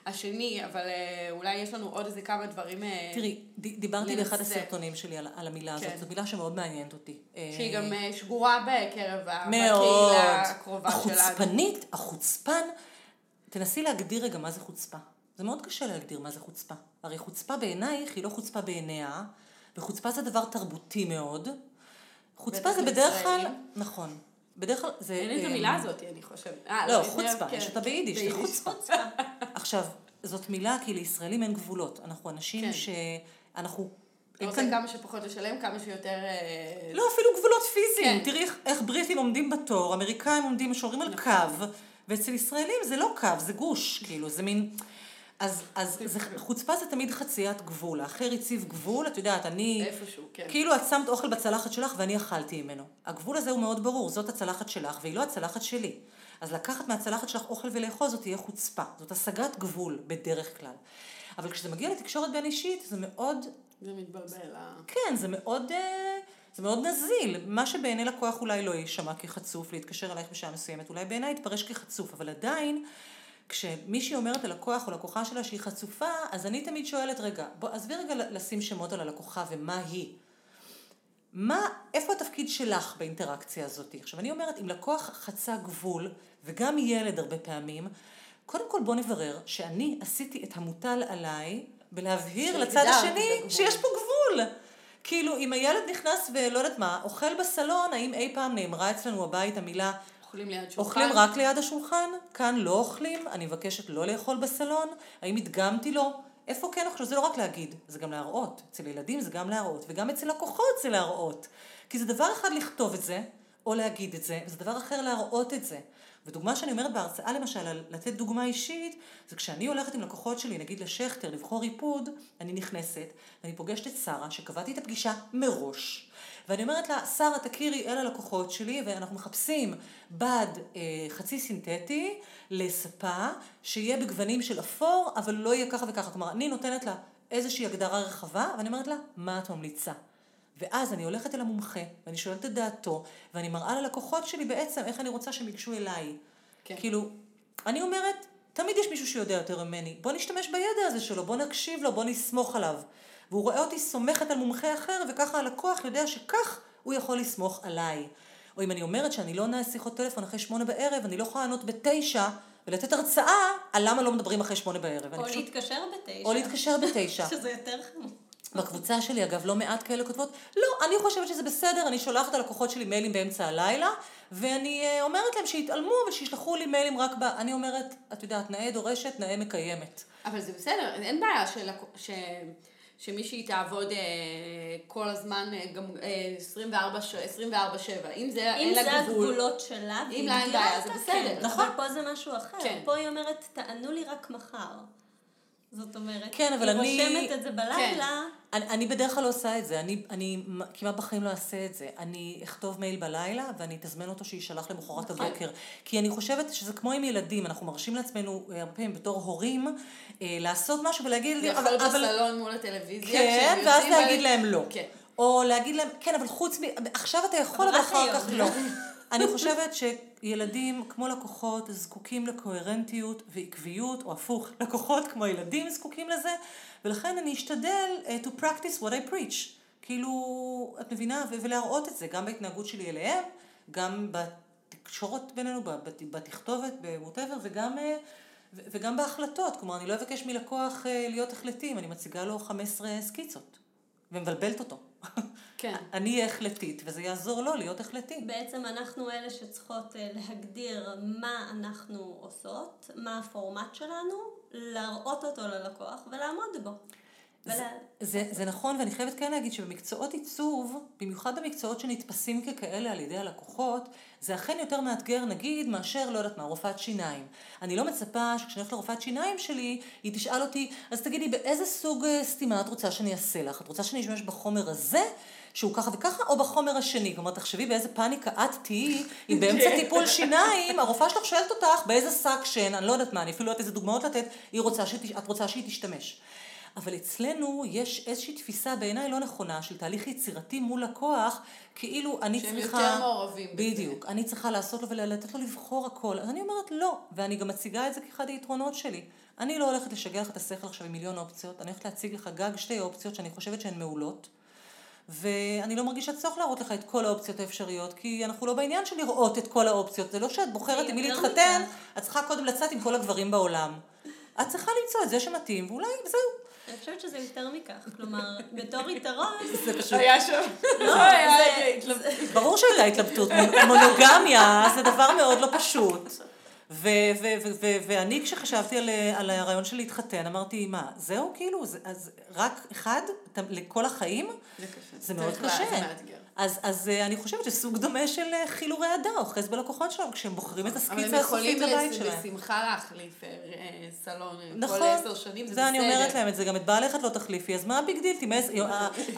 השני, אבל אולי יש לנו עוד איזה כמה דברים...
תראי, דיברתי באחד. הסרטונים שלי על, על המילה הזאת,
כן.
זו מילה שמאוד מעניינת אותי.
שהיא גם שגורה בקרב ה-
מאוד.
בקהילה הקרובה שלנו.
החוצפנית, החוצפן, תנסי להגדיר רגע מה זה חוצפה. זה מאוד קשה להגדיר מה זה חוצפה. הרי חוצפה בעינייך היא לא חוצפה בעיניה, וחוצפה זה דבר תרבותי מאוד. חוצפה זה בדרך כלל. נכון. בדרך כלל זה...
אין לי את
אה,
המילה הזאת, אני חושבת. אה,
לא,
לפני-
חוצפה,
כן.
יש אותה ביידיש, זה חוצפה. עכשיו, זאת מילה כי לישראלים אין גבולות. אנחנו אנשים
כן.
שאנחנו...
אתה
אין
רוצה כמה שפחות לשלם, כמה שיותר... אה,
לא, אפילו גבולות פיזיים.
כן.
תראי איך, בריטים עומדים בתור, אמריקאים עומדים, שומרים על
נכון.
קו, ואצל ישראלים זה לא קו, זה גוש, כאילו, זה מין... אז, אז זה, חוצפה זה תמיד חציית גבול. האחר הציב גבול, את יודעת, אני...
איפשהו, כן.
כאילו את שמת אוכל בצלחת שלך ואני אכלתי ממנו. הגבול הזה הוא מאוד ברור, זאת הצלחת שלך והיא לא הצלחת שלי. אז לקחת מהצלחת שלך אוכל ולאכול זאת תהיה חוצפה. זאת השגת גבול בדרך כלל. אבל כשזה מגיע לתקשורת בין אישית, זה מאוד
זה מתבלבל. אה.
כן, זה מאוד, אה, זה מאוד נזיל. מה שבעיני לקוח אולי לא יישמע כחצוף, להתקשר אלייך בשעה מסוימת, אולי בעיניי יתפרש כחצוף, אבל עדיין, כשמישהי אומרת ללקוח או לקוחה שלה שהיא חצופה, אז אני תמיד שואלת, רגע, בוא, עזבי רגע לשים שמות על הלקוחה ומה היא. מה, איפה התפקיד שלך באינטראקציה הזאת? עכשיו, אני אומרת, אם לקוח חצה גבול, וגם ילד הרבה פעמים, קודם כל בוא נברר שאני עשיתי את המוטל עליי בלהבהיר לצד השני. שיש פה גבול. כאילו, אם הילד נכנס ולא יודעת מה, אוכל בסלון, האם אי פעם נאמרה אצלנו הבית המילה
אוכלים ליד שולחן.
אוכלים רק ליד השולחן? כאן לא אוכלים? אני מבקשת לא לאכול בסלון? האם הדגמתי לו? איפה כן עכשיו? זה לא רק להגיד, זה גם להראות. אצל ילדים זה גם להראות, וגם אצל לקוחות זה להראות. כי זה דבר אחד לכתוב את זה, או להגיד את זה, וזה דבר אחר להראות את זה. ודוגמה שאני אומרת בהרצאה למשל, לתת דוגמה אישית, זה כשאני הולכת עם לקוחות שלי, נגיד לשכטר, לבחור ריפוד, אני נכנסת, ואני פוגשת את שרה, שקבעתי את הפגישה מראש. ואני אומרת לה, שרה, תכירי, אלה הלקוחות שלי, ואנחנו מחפשים בד אה, חצי סינתטי לספה, שיהיה בגוונים של אפור, אבל לא יהיה ככה וככה. כלומר, אני נותנת לה איזושהי הגדרה רחבה, ואני אומרת לה, מה את ממליצה? ואז אני הולכת אל המומחה, ואני שואלת את דעתו, ואני מראה ללקוחות שלי בעצם איך אני רוצה שהם ייגשו אליי.
כן.
כאילו, אני אומרת, תמיד יש מישהו שיודע יותר ממני, בוא נשתמש בידע הזה שלו, בוא נקשיב לו, בוא נסמוך עליו. והוא רואה אותי סומכת על מומחה אחר, וככה הלקוח יודע שכך הוא יכול לסמוך עליי. או אם אני אומרת שאני לא עונה שיחות טלפון אחרי שמונה בערב, אני לא יכולה לענות בתשע, ולתת הרצאה על למה לא מדברים אחרי שמונה בערב.
או
אני פשוט-
להתקשר בתשע.
או להתקשר בתשע. [LAUGHS]
שזה יותר חמור.
בקבוצה שלי, אגב, לא מעט כאלה כותבות, לא, אני חושבת שזה בסדר, אני שולחת ללקוחות שלי מיילים באמצע הלילה, ואני אה, אומרת להם שיתעלמו ושישלחו לי מיילים רק ב... אני אומרת, את יודעת, נאה דורשת, נאה מקיימת.
אבל זה בסדר, אין בעיה של, ש, שמישהי תעבוד אה, כל הזמן, אה, גם אה, 24 ש- 24/7. אם זה,
אם
אין לה
זה
גבול.
הגבולות שלה,
אם לה אין בעיה, זה בסדר.
כן,
נכון.
אבל פה זה משהו אחר.
כן.
פה היא אומרת, תענו לי רק מחר. זאת אומרת,
כן, אבל
היא
אני-
רושמת את זה בלילה,
אני, אני בדרך כלל לא עושה את זה, אני, אני כמעט בחיים לא אעשה את זה. אני אכתוב מייל בלילה ואני אתזמן אותו שיישלח למחרת
נכון.
הבוקר. כי אני חושבת שזה כמו עם ילדים, אנחנו מרשים לעצמנו אה, הרבה פעמים בתור הורים אה, לעשות משהו ולהגיד לי,
לאכול בסלון מול הטלוויזיה.
כן, ואז להגיד
ב-
להם לא.
כן.
או להגיד להם, כן, אבל חוץ מ... עכשיו אתה יכול,
אבל
אבל אחר
היום.
כך לא. [LAUGHS] אני חושבת שילדים, כמו לקוחות, זקוקים לקוהרנטיות ועקביות, או הפוך, לקוחות כמו ילדים זקוקים לזה, ולכן אני אשתדל uh, to practice what I preach. כאילו, את מבינה? ולהראות את זה, גם בהתנהגות שלי אליהם, גם בתקשורת בינינו, בת- בתכתובת, בווטאבר, וגם, אה, וגם בהחלטות. כלומר, אני לא אבקש מלקוח אה, להיות החלטי אם אני מציגה לו 15 סקיצות, ומבלבלת אותו. [LAUGHS]
כן.
אני אהיה החלטית, וזה יעזור לו להיות החלטי.
בעצם אנחנו אלה שצריכות אה, להגדיר מה אנחנו עושות, מה הפורמט שלנו, להראות אותו ללקוח ולעמוד בו. ולה...
זה, זה נכון, ואני חייבת כן להגיד שבמקצועות עיצוב, במיוחד במקצועות שנתפסים ככאלה על ידי הלקוחות, זה אכן יותר מאתגר, נגיד, מאשר, לא יודעת מה, רופאת שיניים. אני לא מצפה שכשאני הולכת לרופאת שיניים שלי, היא תשאל אותי, אז תגידי, באיזה סוג אה, סתימה את רוצה שאני אעשה לך? את רוצה שאני אשתמש בחומר הזה, שהוא ככה וככה, או בחומר השני? כלומר, תחשבי באיזה פאניקה את תהיי, אם [LAUGHS] באמצע טיפול שיניים, הרופאה שלך שואלת אותך באיזה suction, אני לא יודעת מה, אני אפילו לא יודעת איזה דוגמאות לתת, רוצה שת, את רוצה שהיא תשתמש. אבל אצלנו יש איזושהי תפיסה בעיניי לא נכונה של תהליך יצירתי מול לקוח, כאילו אני
שהם
צריכה...
יותר מעורבים בזה.
בדיוק. אני צריכה לעשות לו ולתת לו לבחור הכל. אז אני אומרת לא, ואני גם מציגה את זה כאחד היתרונות שלי. אני לא הולכת לשגע לך את השכל עכשיו עם מיליון אופציות, אני הולכת להציג לך גג שתי אופציות שאני חושבת שהן מעולות. ואני לא מרגישה צורך להראות לך את כל האופציות האפשריות, כי אנחנו לא בעניין של לראות את כל האופציות. זה לא שאת בוחרת עם מי
יותר
להתחתן. את צריכה קודם לצאת עם כל הגברים בעולם. את צריכה למצוא את זה שמתאים, ואולי זהו.
אני חושבת שזה יותר מכך, כלומר, בתור יתרון, [LAUGHS]
זה פשוט...
היה שם,
לא,
היה
זה-
את ההתלבטות.
ברור שהייתה התלבטות, מונוגמיה זה דבר מאוד לא פשוט. ואני כשחשבתי על, על הרעיון של להתחתן, אמרתי, מה, זהו כאילו, זה, אז רק אחד אתה- לכל החיים?
זה קשה.
זה מאוד קשה.
זה מאתגר.
אז, אז אה, אני חושבת שסוג דומה של אה, חילורי אהדה אוחז בלקוחות שלנו, כשהם בוחרים את
אבל
הסקיצה
הם
הסופית
יכולים
לבית שלהם.
בשמחה להחליף אה, סלון
נכון,
כל עשר שנים, זה
זה אני אומרת
בסדר.
להם את זה, גם את בעלך את לא תחליפי, אז מה ה big deal, תימאס,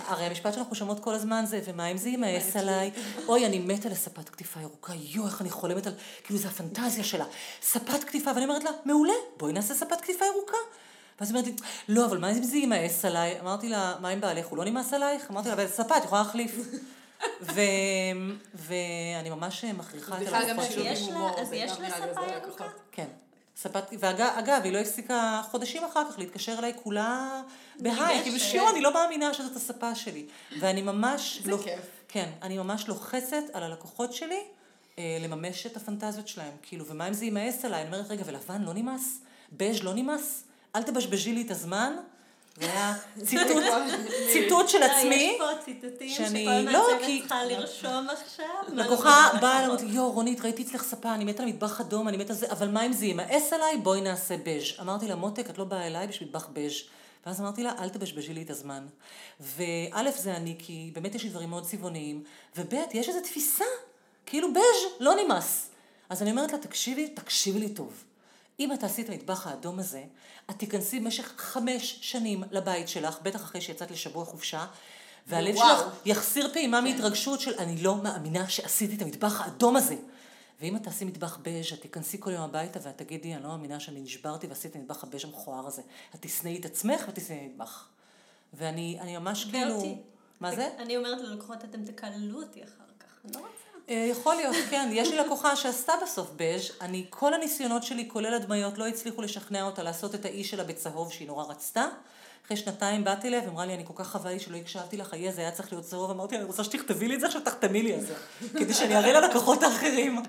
הרי המשפט שאנחנו שומעות כל הזמן זה, ומה אם זה יימאס עליי, אוי, אני מתה לספת קטיפה ירוקה, יואו, איך אני חולמת על, כאילו זה הפנטזיה שלה, ספת קטיפה, ואני אומרת לה, מעולה, בואי נעשה ספת קטיפה ירוקה. ואז היא אומרת לי, לא, אבל מה אם זה יימאס עליי? אמרתי לה, מה עם בעלך, הוא לא נמאס עלייך? אמרתי לה, אבל ספה, את יכולה להחליף. ו- ואני ממש מכריחה את הלקוחות
אז יש לה
עוזר
ירוקה?
כן. ספת, ואגב, היא לא הפסיקה חודשים אחר כך להתקשר אליי כולה בהיי, כאילו. שיו, אני לא מאמינה שזאת הספה שלי. ואני ממש...
זה
לא,
כיף.
כן, אני ממש לוחצת על הלקוחות שלי אה, לממש את הפנטזיות שלהם. כאילו, ומה אם זה יימאס עליי? אני אומרת, רגע, ולבן לא נמאס? בז' לא נמאס? אל תבשבשי לי את הזמן. זה היה ציטוט, ציטוט של
לא,
עצמי.
יש פה ציטוטים
שאני- לא, כי-
צריכה לרשום עכשיו. מה
לקוחה
לא
באה. ואומרת לי, יואו, רונית, ראיתי אצלך ספה, אני מתה על מטבח אדום, אני מתה על זה, אבל מה אם זה יימאס עליי? בואי נעשה בז'. אמרתי לה, מותק, את לא באה אליי בשביל מטבח בז'. ואז אמרתי לה, אל תבשבשי לי את הזמן. וא', זה אני, כי באמת יש לי דברים מאוד צבעוניים, וב', יש איזו תפיסה, כאילו בז', לא נמאס. אז אני אומרת לה, תקשיבי, תקשיבי לי טוב. אם את תעשי את המטבח האדום הזה, את תיכנסי במשך חמש שנים לבית שלך, בטח אחרי שיצאת לשבוע חופשה, והלב
וואו.
שלך יחסיר פעימה מהתרגשות של אני לא מאמינה שעשיתי את המטבח האדום הזה. ואם את תעשי מטבח בז', את תיכנסי כל יום הביתה ואת תגידי, אני לא מאמינה שאני נשברתי ועשיתי את המטבח הבז' המכוער הזה. את תשנאי את עצמך ותשנאי את המטבח. ואני אני ממש כאילו...
ואותי.
מה זה?
אני אומרת ללקוחות, אתם תקללו אותי אחר כך. אני לא רוצה.
אה, יכול להיות, כן. יש לי לקוחה שעשתה בסוף בז', אני, כל הניסיונות שלי, כולל הדמיות, לא הצליחו לשכנע אותה לעשות את האי שלה בצהוב שהיא נורא רצתה. אחרי שנתיים באתי אליה ואמרה לי, אני כל כך חבל שלא הקשבתי לך, יהיה, זה היה צריך להיות צהוב. אמרתי אני רוצה שתכתבי לי את זה עכשיו, תחתמי לי על זה. כדי שאני אראה ללקוחות האחרים.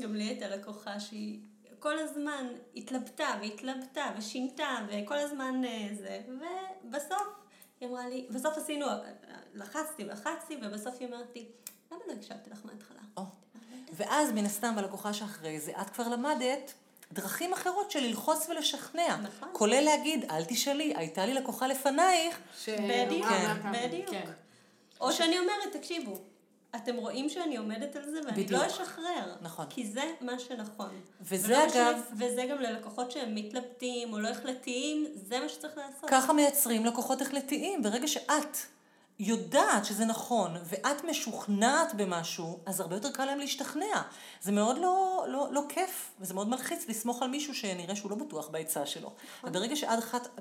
גם לי הייתה לקוחה שהיא כל הזמן התלבטה והתלבטה ושינתה וכל הזמן אה, זה, ובסוף היא אמרה לי, בסוף עשינו, לחצתי ולחצתי, ובסוף היא אומרת לי, למה לא הקשבתי לך מההתחלה?
או. ואז מן הסתם בלקוחה שאחרי זה, את כבר למדת דרכים אחרות של ללחוץ ולשכנע.
נכון.
כולל להגיד, אל תשאלי, הייתה לי לקוחה לפנייך.
ש-
בדיוק,
כן.
בדיוק.
כן.
או שאני אומרת, תקשיבו, אתם רואים שאני עומדת על זה ואני
בדיוק.
לא אשחרר.
נכון.
כי זה מה שנכון.
וזה
ולא
אגב-
משנה- וזה גם ללקוחות שהם מתלבטים או לא החלטיים, זה מה שצריך לעשות.
ככה מייצרים לקוחות החלטיים. ברגע שאת יודעת שזה נכון, ואת משוכנעת במשהו, אז הרבה יותר קל להם להשתכנע. זה מאוד לא, לא, לא כיף, וזה מאוד מלחיץ לסמוך על מישהו שנראה שהוא לא בטוח בעצה שלו. וברגע שאת,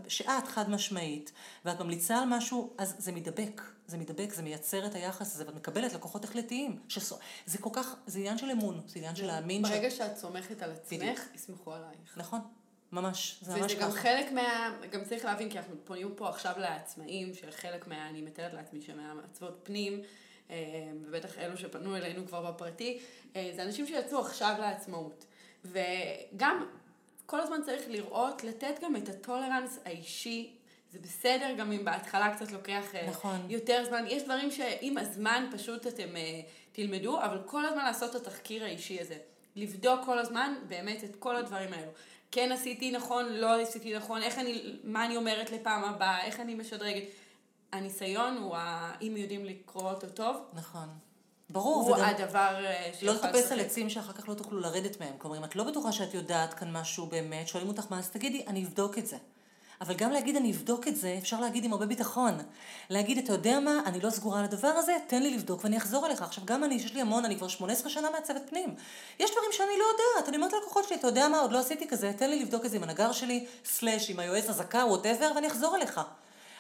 שאת חד משמעית, ואת ממליצה על משהו, אז זה מדבק. זה מדבק, זה מייצר את היחס הזה, ואת מקבלת לקוחות החלטיים. שסו, זה כל כך, זה עניין של אמון, זה עניין של להאמין. ש-
ברגע שאת סומכת על עצמך. יסמכו עלייך.
נכון, ממש, זה ממש
וזה
ככה.
גם חלק מה... גם צריך להבין, כי אנחנו פונים פה עכשיו לעצמאים, שחלק מה... אני מתארת לעצמי שמעצבות פנים, אה, ובטח אלו שפנו אלינו כבר בפרטי, אה, זה אנשים שיצאו עכשיו לעצמאות. וגם כל הזמן צריך לראות, לתת גם את הטולרנס האישי. זה בסדר גם אם בהתחלה קצת לוקח אה,
נכון.
יותר זמן. יש דברים שעם הזמן פשוט אתם תלמדו, אבל כל הזמן לעשות את התחקיר האישי הזה. לבדוק כל הזמן באמת את כל הדברים האלו. כן עשיתי נכון, לא עשיתי נכון, איך אני, מה אני אומרת לפעם הבאה, איך אני משדרגת. הניסיון הוא, ה... אם יודעים לקרוא אותו טוב,
נכון. ברור,
הוא
וגם
הדבר אה,
לא
שיכול
לטפס
לשחק.
על עצים שאחר כך לא תוכלו לרדת מהם. כלומר, אם את לא בטוחה שאת יודעת כאן משהו באמת, שואלים אותך מה, אז תגידי, אני אבדוק את זה. אבל גם להגיד אני אבדוק את זה, אפשר להגיד עם הרבה ביטחון. להגיד, אתה יודע מה, אני לא סגורה על הדבר הזה, תן לי לבדוק ואני אחזור אליך. עכשיו, גם אני, יש לי המון, אני כבר 18 שנה מעצבת פנים. יש דברים שאני לא יודעת, אני אומרת ללקוחות שלי, אתה יודע מה, עוד לא עשיתי כזה, תן לי לבדוק את זה עם הנגר שלי, סלאש, עם היועץ הזכה, ווטאבר, ואני אחזור אליך.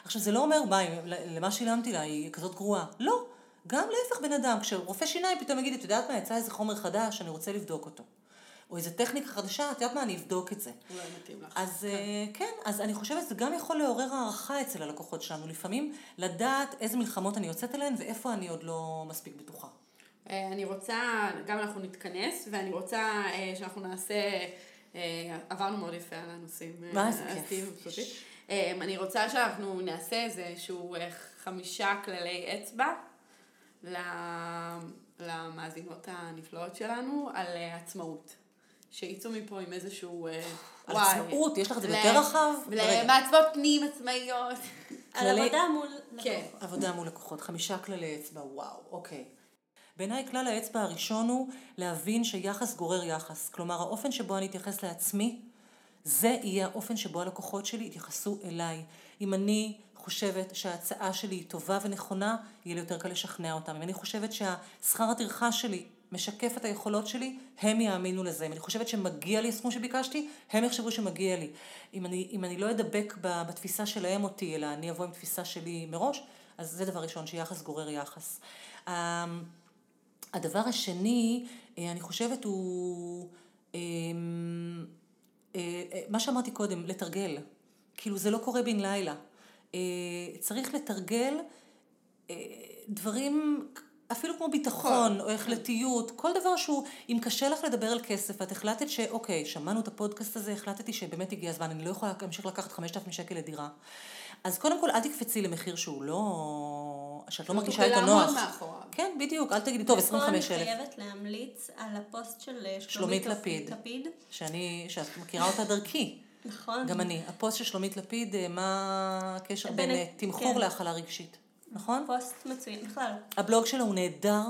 עכשיו, זה לא אומר, מה, למה שילמתי לה, היא כזאת גרועה. לא. גם להפך בן אדם, כשרופא שיניים פתאום יגיד, את יודעת מה, יצא איזה חומר חדש, אני רוצה לבדוק אותו. או איזה טכניקה חדשה, את יודעת מה, אני אבדוק את זה.
אולי מתאים לך.
אז אה, כן, אז אני חושבת שזה גם יכול לעורר הערכה אצל הלקוחות שלנו. לפעמים לדעת איזה מלחמות אני יוצאת אליהן ואיפה אני עוד לא מספיק בטוחה.
אה, אני רוצה, גם אנחנו נתכנס, ואני רוצה אה, שאנחנו נעשה, עברנו מאוד יפה על הנושאים.
מה, איזה
אז
כיף.
אני רוצה שאנחנו נעשה איזשהו אה, חמישה כללי אצבע למאזינות הנפלאות שלנו על עצמאות. שיצאו מפה עם איזשהו... אה,
על עצמאות, יש לך את זה יותר רחב?
למעצבות פנים עצמאיות. [LAUGHS]
על עבודה מול...
כן.
לקוחות.
עבודה מול לקוחות, חמישה כללי אצבע, וואו, אוקיי. בעיניי כלל האצבע הראשון הוא להבין שיחס גורר יחס. כלומר, האופן שבו אני אתייחס לעצמי, זה יהיה האופן שבו הלקוחות שלי יתייחסו אליי. אם אני חושבת שההצעה שלי היא טובה ונכונה, יהיה לי יותר קל לשכנע אותם. אם אני חושבת שהשכר הטרחה שלי משקף את היכולות שלי, הם יאמינו לזה. אם אני חושבת שמגיע לי הסכום שביקשתי, הם יחשבו שמגיע לי. אם אני, אם אני לא אדבק בתפיסה שלהם אותי, אלא אני אבוא עם תפיסה שלי מראש, אז זה דבר ראשון, שיחס גורר יחס. אמ, הדבר השני, אה, אני חושבת הוא, אמ, אה, אה, מה שאמרתי קודם, לתרגל. כאילו זה לא קורה בן לילה. צריך לתרגל דברים, אפילו כמו ביטחון או החלטיות, כל דבר שהוא, אם קשה לך לדבר על כסף ואת החלטת שאוקיי, שמענו את הפודקאסט הזה, החלטתי שבאמת הגיע הזמן, אני לא יכולה להמשיך לקחת 5,000 שקל לדירה. אז קודם כל אל תקפצי למחיר שהוא לא, שאת לא מרגישה
תוכלי
איתו
לעמוד
נוח.
מאחוריו.
כן, בדיוק, אל תגידי, טוב,
פה אני
25,000.
חייבת להמליץ על הפוסט של אה,
שלומית לפיד. שאני, שאת מכירה אותה דרכי.
נכון.
גם אני. הפוסט של שלומית לפיד, אה, מה הקשר בין
בין-
אה, תמחור
כן.
להכלה רגשית, נכון?
פוסט מצוין. בכלל.
הבלוג שלה הוא נהדר.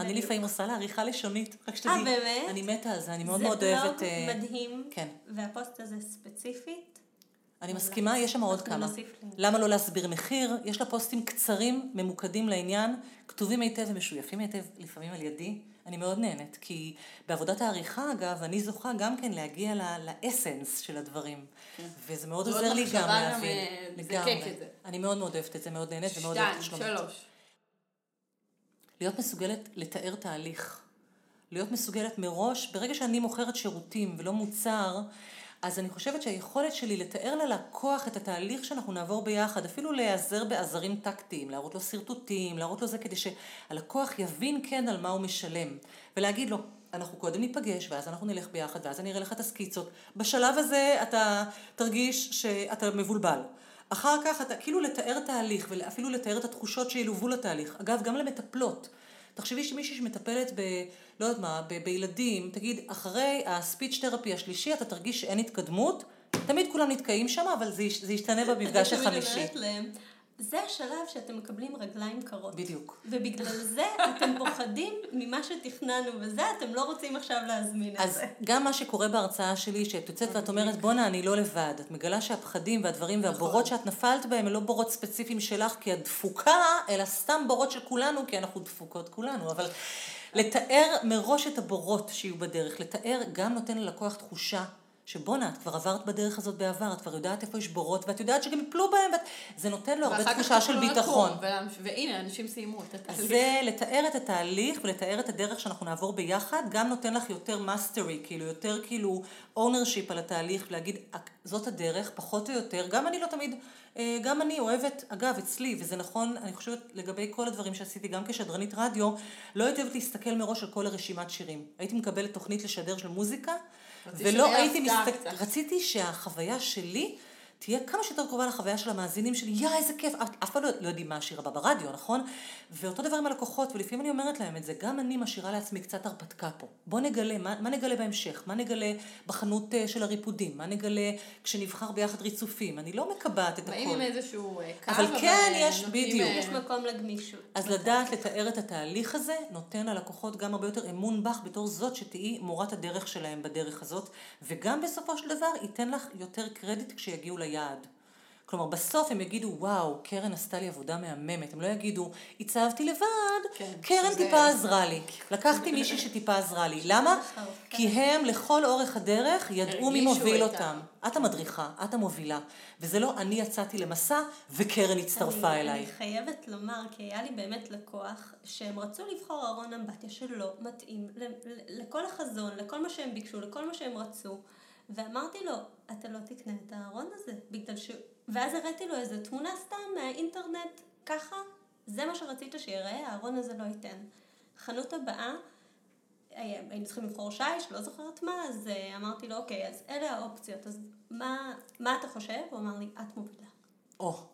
אני. לפעמים עושה לה עריכה לשונית, רק שתדעי.
אה, באמת?
אני מתה על זה, אני מאוד
זה
מאוד אוהבת...
בלוג
אה,
מדהים.
כן.
והפוסט הזה ספציפית.
אני מסכימה, יש שם עוד כמה. למה לא להסביר מחיר? יש לה פוסטים קצרים, ממוקדים לעניין, כתובים היטב ומשויפים היטב, לפעמים על ידי. אני מאוד נהנית, כי בעבודת העריכה, אגב, אני זוכה גם כן להגיע לאסנס של הדברים. וזה מאוד עוזר לי גם להבין.
אה,
לגמרי. אני מאוד מאוד אוהבת את זה, מאוד נהנית ומאוד אוהבת את שלומית.
שלוש.
להיות מסוגלת לתאר תהליך. להיות מסוגלת מראש, ברגע שאני מוכרת שירותים ולא מוצר, אז אני חושבת שהיכולת שלי לתאר ללקוח את התהליך שאנחנו נעבור ביחד, אפילו להיעזר בעזרים טקטיים, להראות לו שרטוטים, להראות לו זה כדי שהלקוח יבין כן על מה הוא משלם, ולהגיד לו, אנחנו קודם ניפגש, ואז אנחנו נלך ביחד, ואז אני אראה לך את הסקיצות. בשלב הזה אתה תרגיש שאתה מבולבל. אחר כך אתה כאילו לתאר תהליך, ואפילו לתאר את התחושות שילוו לתהליך. אגב, גם למטפלות. תחשבי שמישהי שמטפלת ב... לא יודעת מה, ב, בילדים, תגיד, אחרי הספיץ' תרפי השלישי אתה תרגיש שאין התקדמות, תמיד כולם נתקעים שם, אבל זה, זה ישתנה במפגש
אני תמיד
החמישי.
אומרת להם, זה השלב שאתם מקבלים רגליים קרות.
בדיוק.
ובגלל [LAUGHS] זה אתם פוחדים ממה שתכננו, וזה אתם לא רוצים עכשיו להזמין את
אז
זה.
גם מה שקורה בהרצאה שלי, שאת יוצאת ואת אומרת, בואנה, אני לא לבד. את מגלה שהפחדים והדברים והבורות שאת נפלת בהם הם לא בורות ספציפיים שלך, כי את דפוקה, אלא סתם בורות של כולנו, כי אנחנו דפוקות כולנו. אבל לתאר מראש את הבורות שיהיו בדרך, לתאר גם נותן ללקוח תחושה שבואנה, את כבר עברת בדרך הזאת בעבר, את כבר יודעת איפה יש בורות, ואת יודעת שגם יפלו בהם, ואת... זה נותן לו הרבה תחושה של ביטחון.
ולהמש... והנה, אנשים סיימו את התהליך.
זה לתאר את התהליך ולתאר את הדרך שאנחנו נעבור ביחד, גם נותן לך יותר mastery, כאילו, יותר כאילו ownership על התהליך, להגיד, זאת הדרך, פחות או יותר, גם אני לא תמיד, אה, גם אני אוהבת, אגב, אצלי, וזה נכון, אני חושבת, לגבי כל הדברים שעשיתי, גם כשדרנית רדיו, לא הייתי אוהבת להסתכל מראש על כל הרשימת שירים. הייתי מקבלת תוכנית לשדר של מוזיקה, ולא הייתי מסתכלת, רציתי שהחוויה שלי תהיה כמה שיותר קרובה לחוויה של המאזינים שלי, יא איזה כיף, אף פעם לא, לא יודעים מה השיר הבא ברדיו, נכון? ואותו דבר עם הלקוחות, ולפעמים אני אומרת להם את זה, גם אני משאירה לעצמי קצת הרפתקה פה. בוא נגלה, מה, מה נגלה בהמשך? מה נגלה בחנות אה, של הריפודים? מה נגלה כשנבחר ביחד ריצופים? אני לא מקבעת את הכל.
באים עם איזשהו אה, קו,
אבל כן, יש, בדיוק.
יש מקום לגמישות.
אז לדעת לתאר את התהליך הזה, נותן ללקוחות גם הרבה יותר אמון בך בתור זאת שתהיי מורת הדרך שלהם בדרך הזאת, וגם בסופו של דבר ייתן לך יותר קרדיט כשיגיעו ליעד. כלומר, בסוף הם יגידו, וואו, קרן עשתה לי עבודה מהממת. הם לא יגידו, הצבתי לבד, כן, קרן שזה... טיפה עזרה לי. לקחתי מישהי שטיפה עזרה לי. [LAUGHS] למה? [LAUGHS] כי הם לכל אורך הדרך ידעו מי מוביל אותם. את המדריכה, את המובילה. וזה לא אני יצאתי למסע וקרן הצטרפה
אני,
אליי.
אני חייבת לומר, כי היה לי באמת לקוח, שהם רצו לבחור ארון אמבטיה שלא מתאים לכל החזון, לכל מה שהם ביקשו, לכל מה שהם רצו. ואמרתי לו, אתה לא תקנה את הארון הזה, בגלל ש... ואז הראיתי לו איזה תמונה סתם מהאינטרנט, ככה, זה מה שרצית שיראה, הארון הזה לא ייתן. חנות הבאה, היינו צריכים לבחור שיש, לא זוכרת מה, אז אה, אמרתי לו, אוקיי, אז אלה האופציות, אז מה, מה אתה חושב? הוא אמר לי, את מובילה.
או.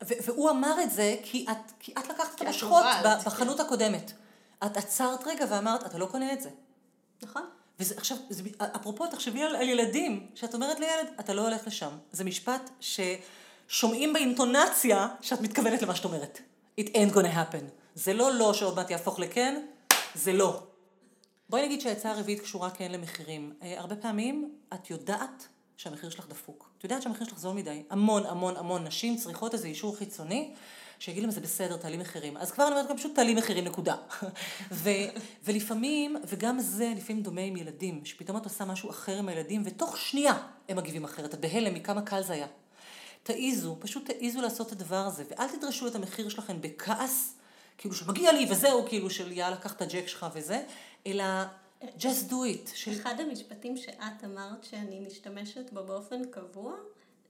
והוא אמר את זה כי את, כי את לקחת את המושכות בחנות. הקודמת. את עצרת רגע ואמרת, אתה לא קונה את זה.
נכון.
וזה עכשיו, זה, אפרופו, תחשבי על, על ילדים, שאת אומרת לילד, אתה לא הולך לשם. זה משפט ששומעים באינטונציה שאת מתכוונת למה שאת אומרת. It ain't gonna happen. זה לא לא שעוד מעט יהפוך לכן, זה לא. בואי נגיד שהעצה הרביעית קשורה כן למחירים. אה, הרבה פעמים את יודעת שהמחיר שלך דפוק. את יודעת שהמחיר שלך זול מדי. המון המון המון נשים צריכות איזה אישור חיצוני. שיגיד להם זה בסדר, תעלי מחירים. אז כבר אני אומרת גם פשוט תעלי מחירים, נקודה. [LAUGHS] ו, ולפעמים, וגם זה לפעמים דומה עם ילדים, שפתאום את עושה משהו אחר עם הילדים, ותוך שנייה הם מגיבים אחרת. את בהלם מכמה קל זה היה. תעיזו, פשוט תעיזו לעשות את הדבר הזה, ואל תדרשו את המחיר שלכם בכעס, כאילו שמגיע לי וזהו, כאילו של יאללה, קח את הג'ק שלך וזה, אלא just do it.
של... אחד המשפטים שאת אמרת שאני משתמשת בו באופן קבוע,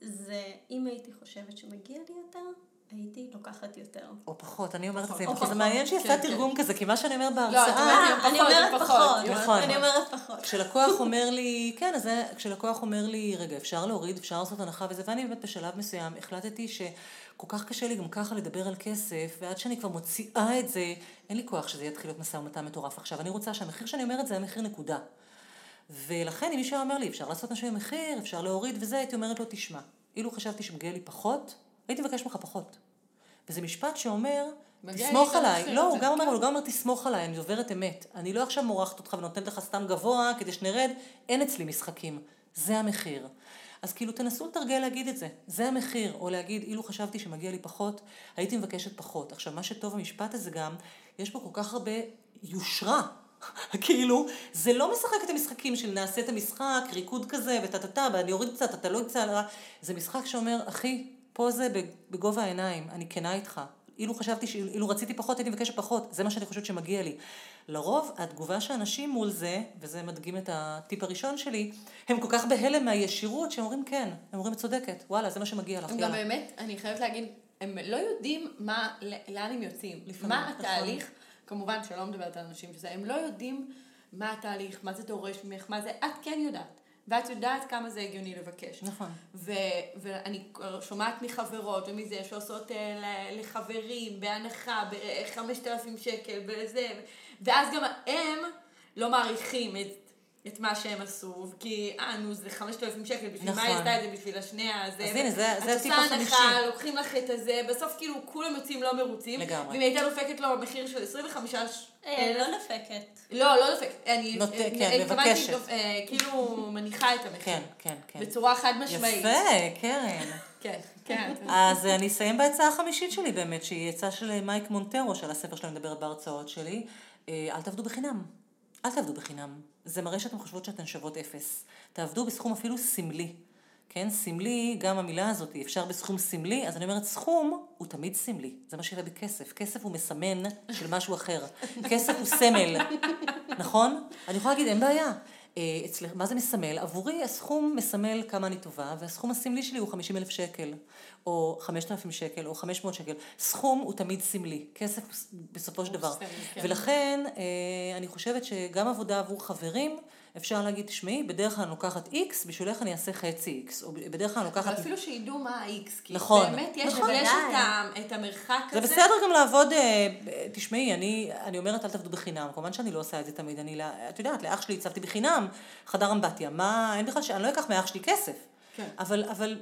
זה אם הייתי חושבת שמגיע לי יותר, הייתי לוקחת יותר.
או פחות, אני אומרת את זה, כי זה מעניין שהיא עשתה כן, תרגום כן. כזה, כי מה שאני אומרת בהרצאה...
לא, אני אומרת פחות,
נכון.
אני אומרת פחות.
כשלקוח אומר לי, כן, אז כשלקוח אומר לי, רגע, אפשר להוריד, אפשר לעשות הנחה וזה, ואני באמת בשלב מסוים החלטתי שכל כך קשה לי גם ככה לדבר על כסף, ועד שאני כבר מוציאה את זה, אין לי כוח שזה יתחיל להיות משא ומתן מטורף עכשיו. אני רוצה שהמחיר שאני אומרת זה המחיר נקודה. ולכן אם מישהו אומר לי, אפשר לעשות משהו עם מחיר, אפשר להוריד וזה, הייתי אומרת לו, תשמע, אילו חשבתי שמגיע לי פחות, הייתי מבקש ממך פחות. וזה משפט שאומר, תסמוך עליי. לא, הוא גם אומר, הוא גם אומר, תסמוך עליי, אני דוברת אמת. אני לא עכשיו מורחת אותך ונותנת לך סתם גבוה כדי שנרד, אין אצלי משחקים. זה המחיר. אז כאילו תנסו לתרגל להגיד את זה, זה המחיר, או להגיד, אילו חשבתי שמגיע לי פחות, הייתי מבקשת פחות. עכשיו, מה שטוב במשפט הזה גם, יש בו כל כך הרבה יושרה. [LAUGHS] כאילו, זה לא משחק את המשחקים של נעשה את המשחק, ריקוד כזה, וטה טה טה, ואני אוריד קצת, אתה לא יצא, זה משחק שאומר, אחי, פה זה בגובה העיניים, אני כנה איתך. אילו חשבתי, אילו רציתי פחות, הייתי מבקשת פחות, זה מה שאני חושבת שמגיע לי. לרוב, התגובה של אנשים מול זה, וזה מדגים את הטיפ הראשון שלי, הם כל כך בהלם מהישירות, שהם אומרים כן, הם אומרים צודקת, וואלה, זה מה שמגיע לך,
הם גם באמת, אני חייבת להגיד, הם לא יודעים מה, לאן הם יוצאים. לפעמים, מה נכון. התהליך, נכון. כמובן שלא מדברת על אנשים שזה, הם לא יודעים מה התהליך, מה זה דורש ממך, מה זה, את כן יודעת. ואת יודעת כמה זה הגיוני לבקש.
נכון.
ו- ואני שומעת מחברות ומזה שעושות אה, לחברים בהנחה ב-5,000 שקל וזה, ואז גם הם לא מעריכים את את מה שהם עשו, כי אה, נו, זה 5,000 שקל, בשביל נכון. מה היא עשתה את זה בשביל השנייה הזה.
אז הנה, זה, זה הטיפ החמישי.
את עושה הנחה, לוקחים לך את הזה, בסוף כאילו כולם יוצאים לא מרוצים.
לגמרי.
ואם הייתה דופקת לו מחיר של 25
אה, לא דופקת.
לא, לא דופקת. אני
נות... אה, כן, מבקשת.
דופ... אה, כאילו מניחה את המחיר.
כן, כן, כן.
בצורה חד משמעית.
יפה, קרן.
כן, כן.
אז אני אסיים בהצעה החמישית שלי באמת, שהיא עצה של מייק מונטרו, שעל הספר שלו מדברת בהרצאות שלי. אל תעבדו בחינם. אל תעבדו בחינם. זה מראה שאתן חושבות שאתן שוות אפס. תעבדו בסכום אפילו סמלי. כן, סמלי, גם המילה הזאת, אפשר בסכום סמלי, אז אני אומרת, סכום הוא תמיד סמלי. זה מה שיהיה בכסף. כסף הוא מסמן של משהו אחר. כסף הוא סמל, נכון? אני יכולה להגיד, אין בעיה. אה, אצלך, מה זה מסמל? עבורי הסכום מסמל כמה אני טובה, והסכום הסמלי שלי הוא 50 אלף שקל, או 5,000 שקל, או 500 שקל. סכום הוא תמיד סמלי, כסף בסופו של דבר.
כן.
ולכן אה, אני חושבת שגם עבודה עבור חברים, אפשר להגיד, תשמעי, בדרך כלל אני לוקחת איקס, בשבילך אני אעשה חצי איקס, או בדרך כלל אני
אבל
לוקחת...
אפילו שידעו מה ה-X, כי
נכון.
באמת יש,
נכון.
יש. את, את המרחק
זה
הזה.
בסדר גם לעבוד, אה, תשמעי, אני, אני אומרת אל תעבדו בחינם, כמובן שאני לא עושה את זה תמיד, אני, את יודעת, לאח שלי הצבתי בחינם חדר אמבטיה, מה, אין בכלל, ש- אני לא אקח מאח שלי כסף,
כן.
אבל, אבל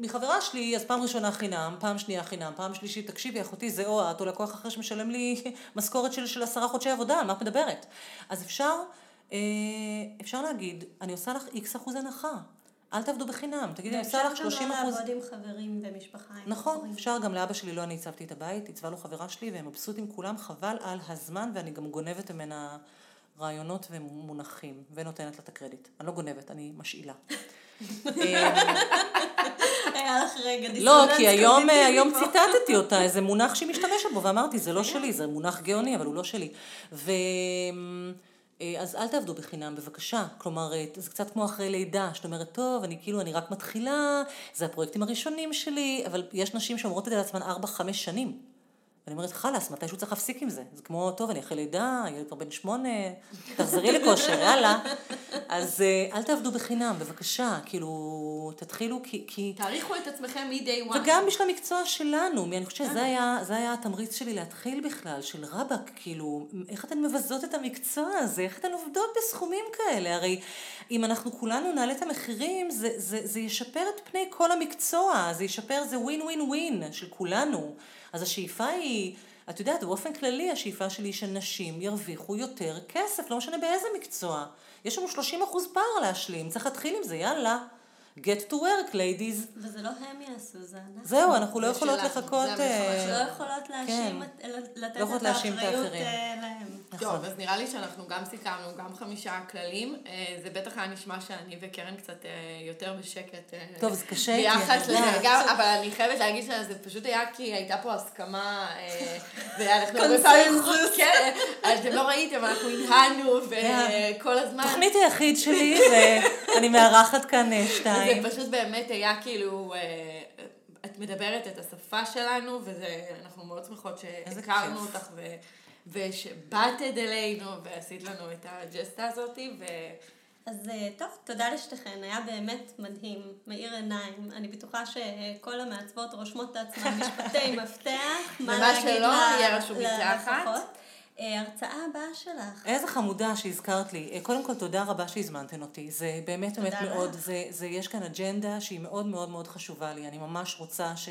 מחברה שלי, אז פעם ראשונה חינם, פעם שנייה חינם, פעם שלישית, תקשיבי, אחותי, זה או את או לקוח אחר שמשלם לי [LAUGHS] משכורת של, של עשרה חודשי עבודה, על מה את מדברת? אז אפשר, אפשר להגיד, אני עושה לך איקס אחוז הנחה, אל תעבדו בחינם, תגידי, אני עושה לך 30
ואפשר גם
אחוז.
לא לעבוד עם חברים ומשפחה.
נכון,
חברים.
אפשר גם לאבא שלי, לא אני הצבתי את הבית, עיצבה לו חברה שלי, והם מבסוטים כולם, חבל על הזמן, ואני גם גונבת ממנה רעיונות ומונחים, ונותנת לה את הקרדיט. אני לא גונבת, אני משאילה. [LAUGHS]
היה לך רגע
לא,
דיסוננס
כי היום,
קוגניטיבי
היום. ציטטתי אותה, איזה מונח שהיא משתמשת בו, ואמרתי, זה לא שלי, זה מונח גאוני, אבל הוא לא שלי. ו... אה, אז אל תעבדו בחינם, בבקשה. כלומר, אה, זה קצת כמו אחרי לידה, שאת אומרת, טוב, אני כאילו, אני רק מתחילה, זה הפרויקטים הראשונים שלי, אבל יש נשים שאומרות את זה לעצמן 4-5 שנים. ואני אומרת, חלאס, מתישהו צריך להפסיק עם זה. זה כמו, טוב, אני אחרי לידה, ילד כבר בן שמונה, תחזרי לכושר, יאללה. אז אה, אל תעבדו בחינם, בבקשה. כאילו, תתחילו, כי... כי...
תעריכו את עצמכם מ-day one.
וגם בשביל המקצוע שלנו, אני חושבת שזה היה, זה היה התמריץ שלי להתחיל בכלל, של רבאק, כאילו, איך אתן מבזות את המקצוע הזה, איך אתן עובדות בסכומים כאלה, הרי אם אנחנו כולנו נעלה את המחירים, זה, זה, זה ישפר את פני כל המקצוע, זה ישפר, זה ווין ווין ווין של כולנו. אז השאיפה היא, את יודעת, באופן כללי השאיפה שלי היא שנשים ירוויחו יותר כסף, לא משנה באיזה מקצוע. יש לנו 30 אחוז פער להשלים, צריך להתחיל עם זה, יאללה. get to work, ladies.
וזה לא הם יעשו, זה אנחנו.
זהו, אנחנו לא יכולות לחכות... אה,
לא יכולות להאשים, את- לתת
לא
את האחריות. אה, להם.
טוב, אז נראה לי שאנחנו גם סיכמנו, גם חמישה כללים. אה, זה בטח היה נשמע שאני וקרן קצת אה, יותר בשקט. אה,
טוב, זה קשה
ביחס לזה. גם, אבל אני חייבת להגיד שזה פשוט היה כי הייתה פה הסכמה, ואנחנו.
קונצנזוס.
כן, אתם לא ראיתם, אנחנו הנהנו, וכל הזמן...
תוכנית היחיד שלי, ואני מארחת כאן שתיים.
זה פשוט באמת היה כאילו, את מדברת את השפה שלנו, ואנחנו מאוד שמחות שהכרנו. אותך, ו- ושבאתת אלינו, ועשית לנו את הג'סטה הזאתי, ו...
אז אה, טוב, תודה לשתיכן, היה באמת מדהים, מאיר עיניים. אני בטוחה שכל המעצבות רושמות את עצמן [LAUGHS] משפטי מפתח, מה
ומה
להגיד
שלא, יהיה רשום מתחת.
ללקוחות. אה, הרצאה הבאה שלך.
איזה חמודה שהזכרת לי. אה, קודם כל, תודה רבה שהזמנתן אותי. זה באמת באמת מאוד. זה, זה, יש כאן אג'נדה שהיא מאוד מאוד מאוד חשובה לי. אני ממש רוצה ש...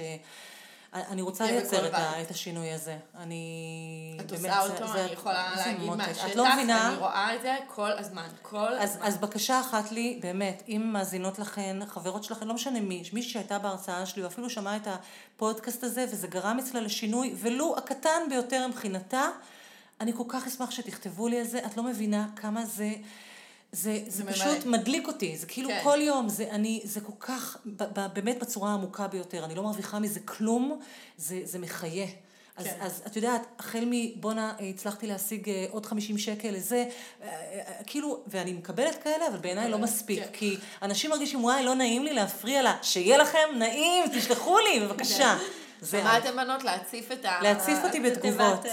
אני רוצה
תהיה
לייצר את, ה. את השינוי הזה. אני...
את
באמת,
עושה אותו,
זה-
אני יכולה
זה
להגיד. מהשטח,
לא מבינה?
אני רואה את זה כל הזמן, כל
אז,
הזמן.
אז בקשה אחת לי, באמת, אם מאזינות לכן, חברות שלכן, לא משנה מי, מי שהייתה בהרצאה שלי, או אפילו שמעה את הפודקאסט הזה, וזה גרם אצלה לשינוי, ולו הקטן ביותר מבחינתה, אני כל כך אשמח שתכתבו לי על זה, את לא מבינה כמה זה... זה, זה,
זה.
פשוט מדליק אותי, זה כאילו
כן.
כל יום, זה, אני, זה כל כך, ב, ב, באמת בצורה העמוקה ביותר, אני לא מרוויחה מזה כלום, זה, זה מחיה. אז,
כן.
אז את יודעת, החל מבואנה הצלחתי להשיג אה, עוד 50 שקל לזה, אה, אה, כאילו, ואני מקבלת כאלה, אבל בעיניי לא מספיק,
כן.
כי אנשים מרגישים, וואי, לא נעים לי להפריע לה, שיהיה לכם נעים, תשלחו לי, בבקשה. זה את.
אתם בנות? להציף את ה...
להציף אותי בתגובות.
אה,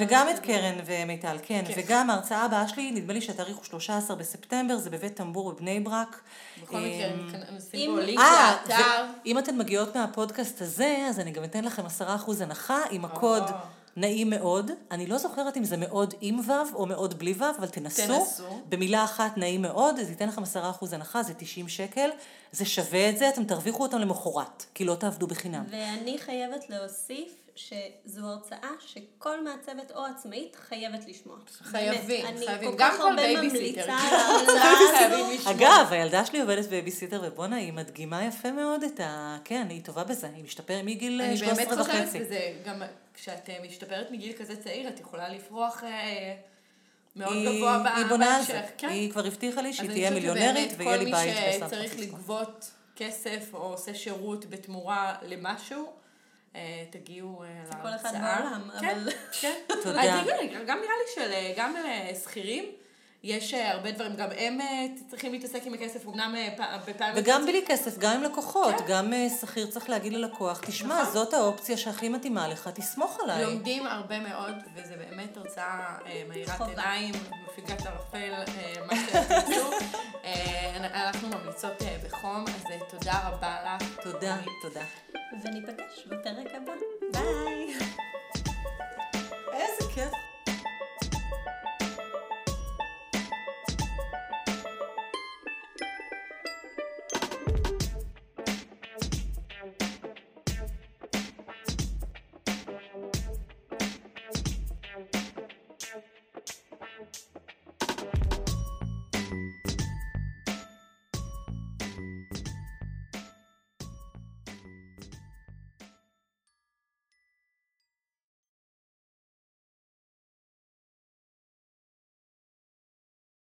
וגם את. קרן ומיטל, כן.
כן.
וגם ההרצאה הבאה שלי, נדמה לי שהתאריך הוא 13 בספטמבר, זה בבית טמבור בבני ברק.
בכל
אמ,
מקרה, נשים
אם-
פה לינק
אה,
לאתר.
ואם אתן מגיעות מהפודקאסט הזה, אז אני גם אתן לכם 10% הנחה עם הקוד. נעים מאוד. אני לא זוכרת אם זה מאוד עם ו' או מאוד בלי ו', אבל תנסו.
תנסו.
במילה אחת נעים מאוד, אז ייתן לכם 10% הנחה, זה 90 שקל. זה שווה את זה, אתם תרוויחו אותם למחרת, כי לא תעבדו בחינם.
ואני חייבת להוסיף שזו הרצאה שכל מעצבת או עצמאית חייבת לשמוע.
חייבים,
באמת,
חייבים.
אני
גם
כך
כל
הרבה
בייביסיטר. [LAUGHS]
אגב, הילדה שלי עובדת בייביסיטר, ובואנה, היא מדגימה יפה מאוד את ה... כן, היא טובה בזה, היא משתפרת מגיל אה,
אני
13
באמת חושבת
וחצי.
בזה, גם כשאת אה, משתפרת מגיל כזה צעיר, את יכולה לפרוח אה, מאוד
היא-
גבוה ב-
היא בונה על זה.
בהמשך. כן.
היא כבר הבטיחה לי שהיא
אני
תהיה מיליונרית ויהיה לי בית
כל מי
בסן
שצריך
פרנסיסקו.
לגבות כסף או עושה שירות בתמורה למשהו, תגיעו אה,
זה
להרצאה.
כל אחד בעולם,
כן,
אבל-
כן. [LAUGHS]
תודה.
אז תגידי, גם נראה לי של, אה, גם אה, שכירים, יש אה, הרבה דברים, גם הם אה, צריכים להתעסק עם הכסף, אמנם אה, בפעם...
וגם בלי כסף, גם עם לקוחות,
כן.
גם שכיר צריך להגיד ללקוח, תשמע,
נכון.
זאת האופציה שהכי מתאימה לך, תסמוך עליי.
לומדים הרבה מאוד, וזה באמת הרצאה אה, מאירת
חובה.
עיניים, מפיקת ערפל, מה שתרצו. [LAUGHS] אה, אנחנו ממליצות בחום, אז תודה רבה לך.
תודה, תודה.
וניפגש בפרק הבא. ביי!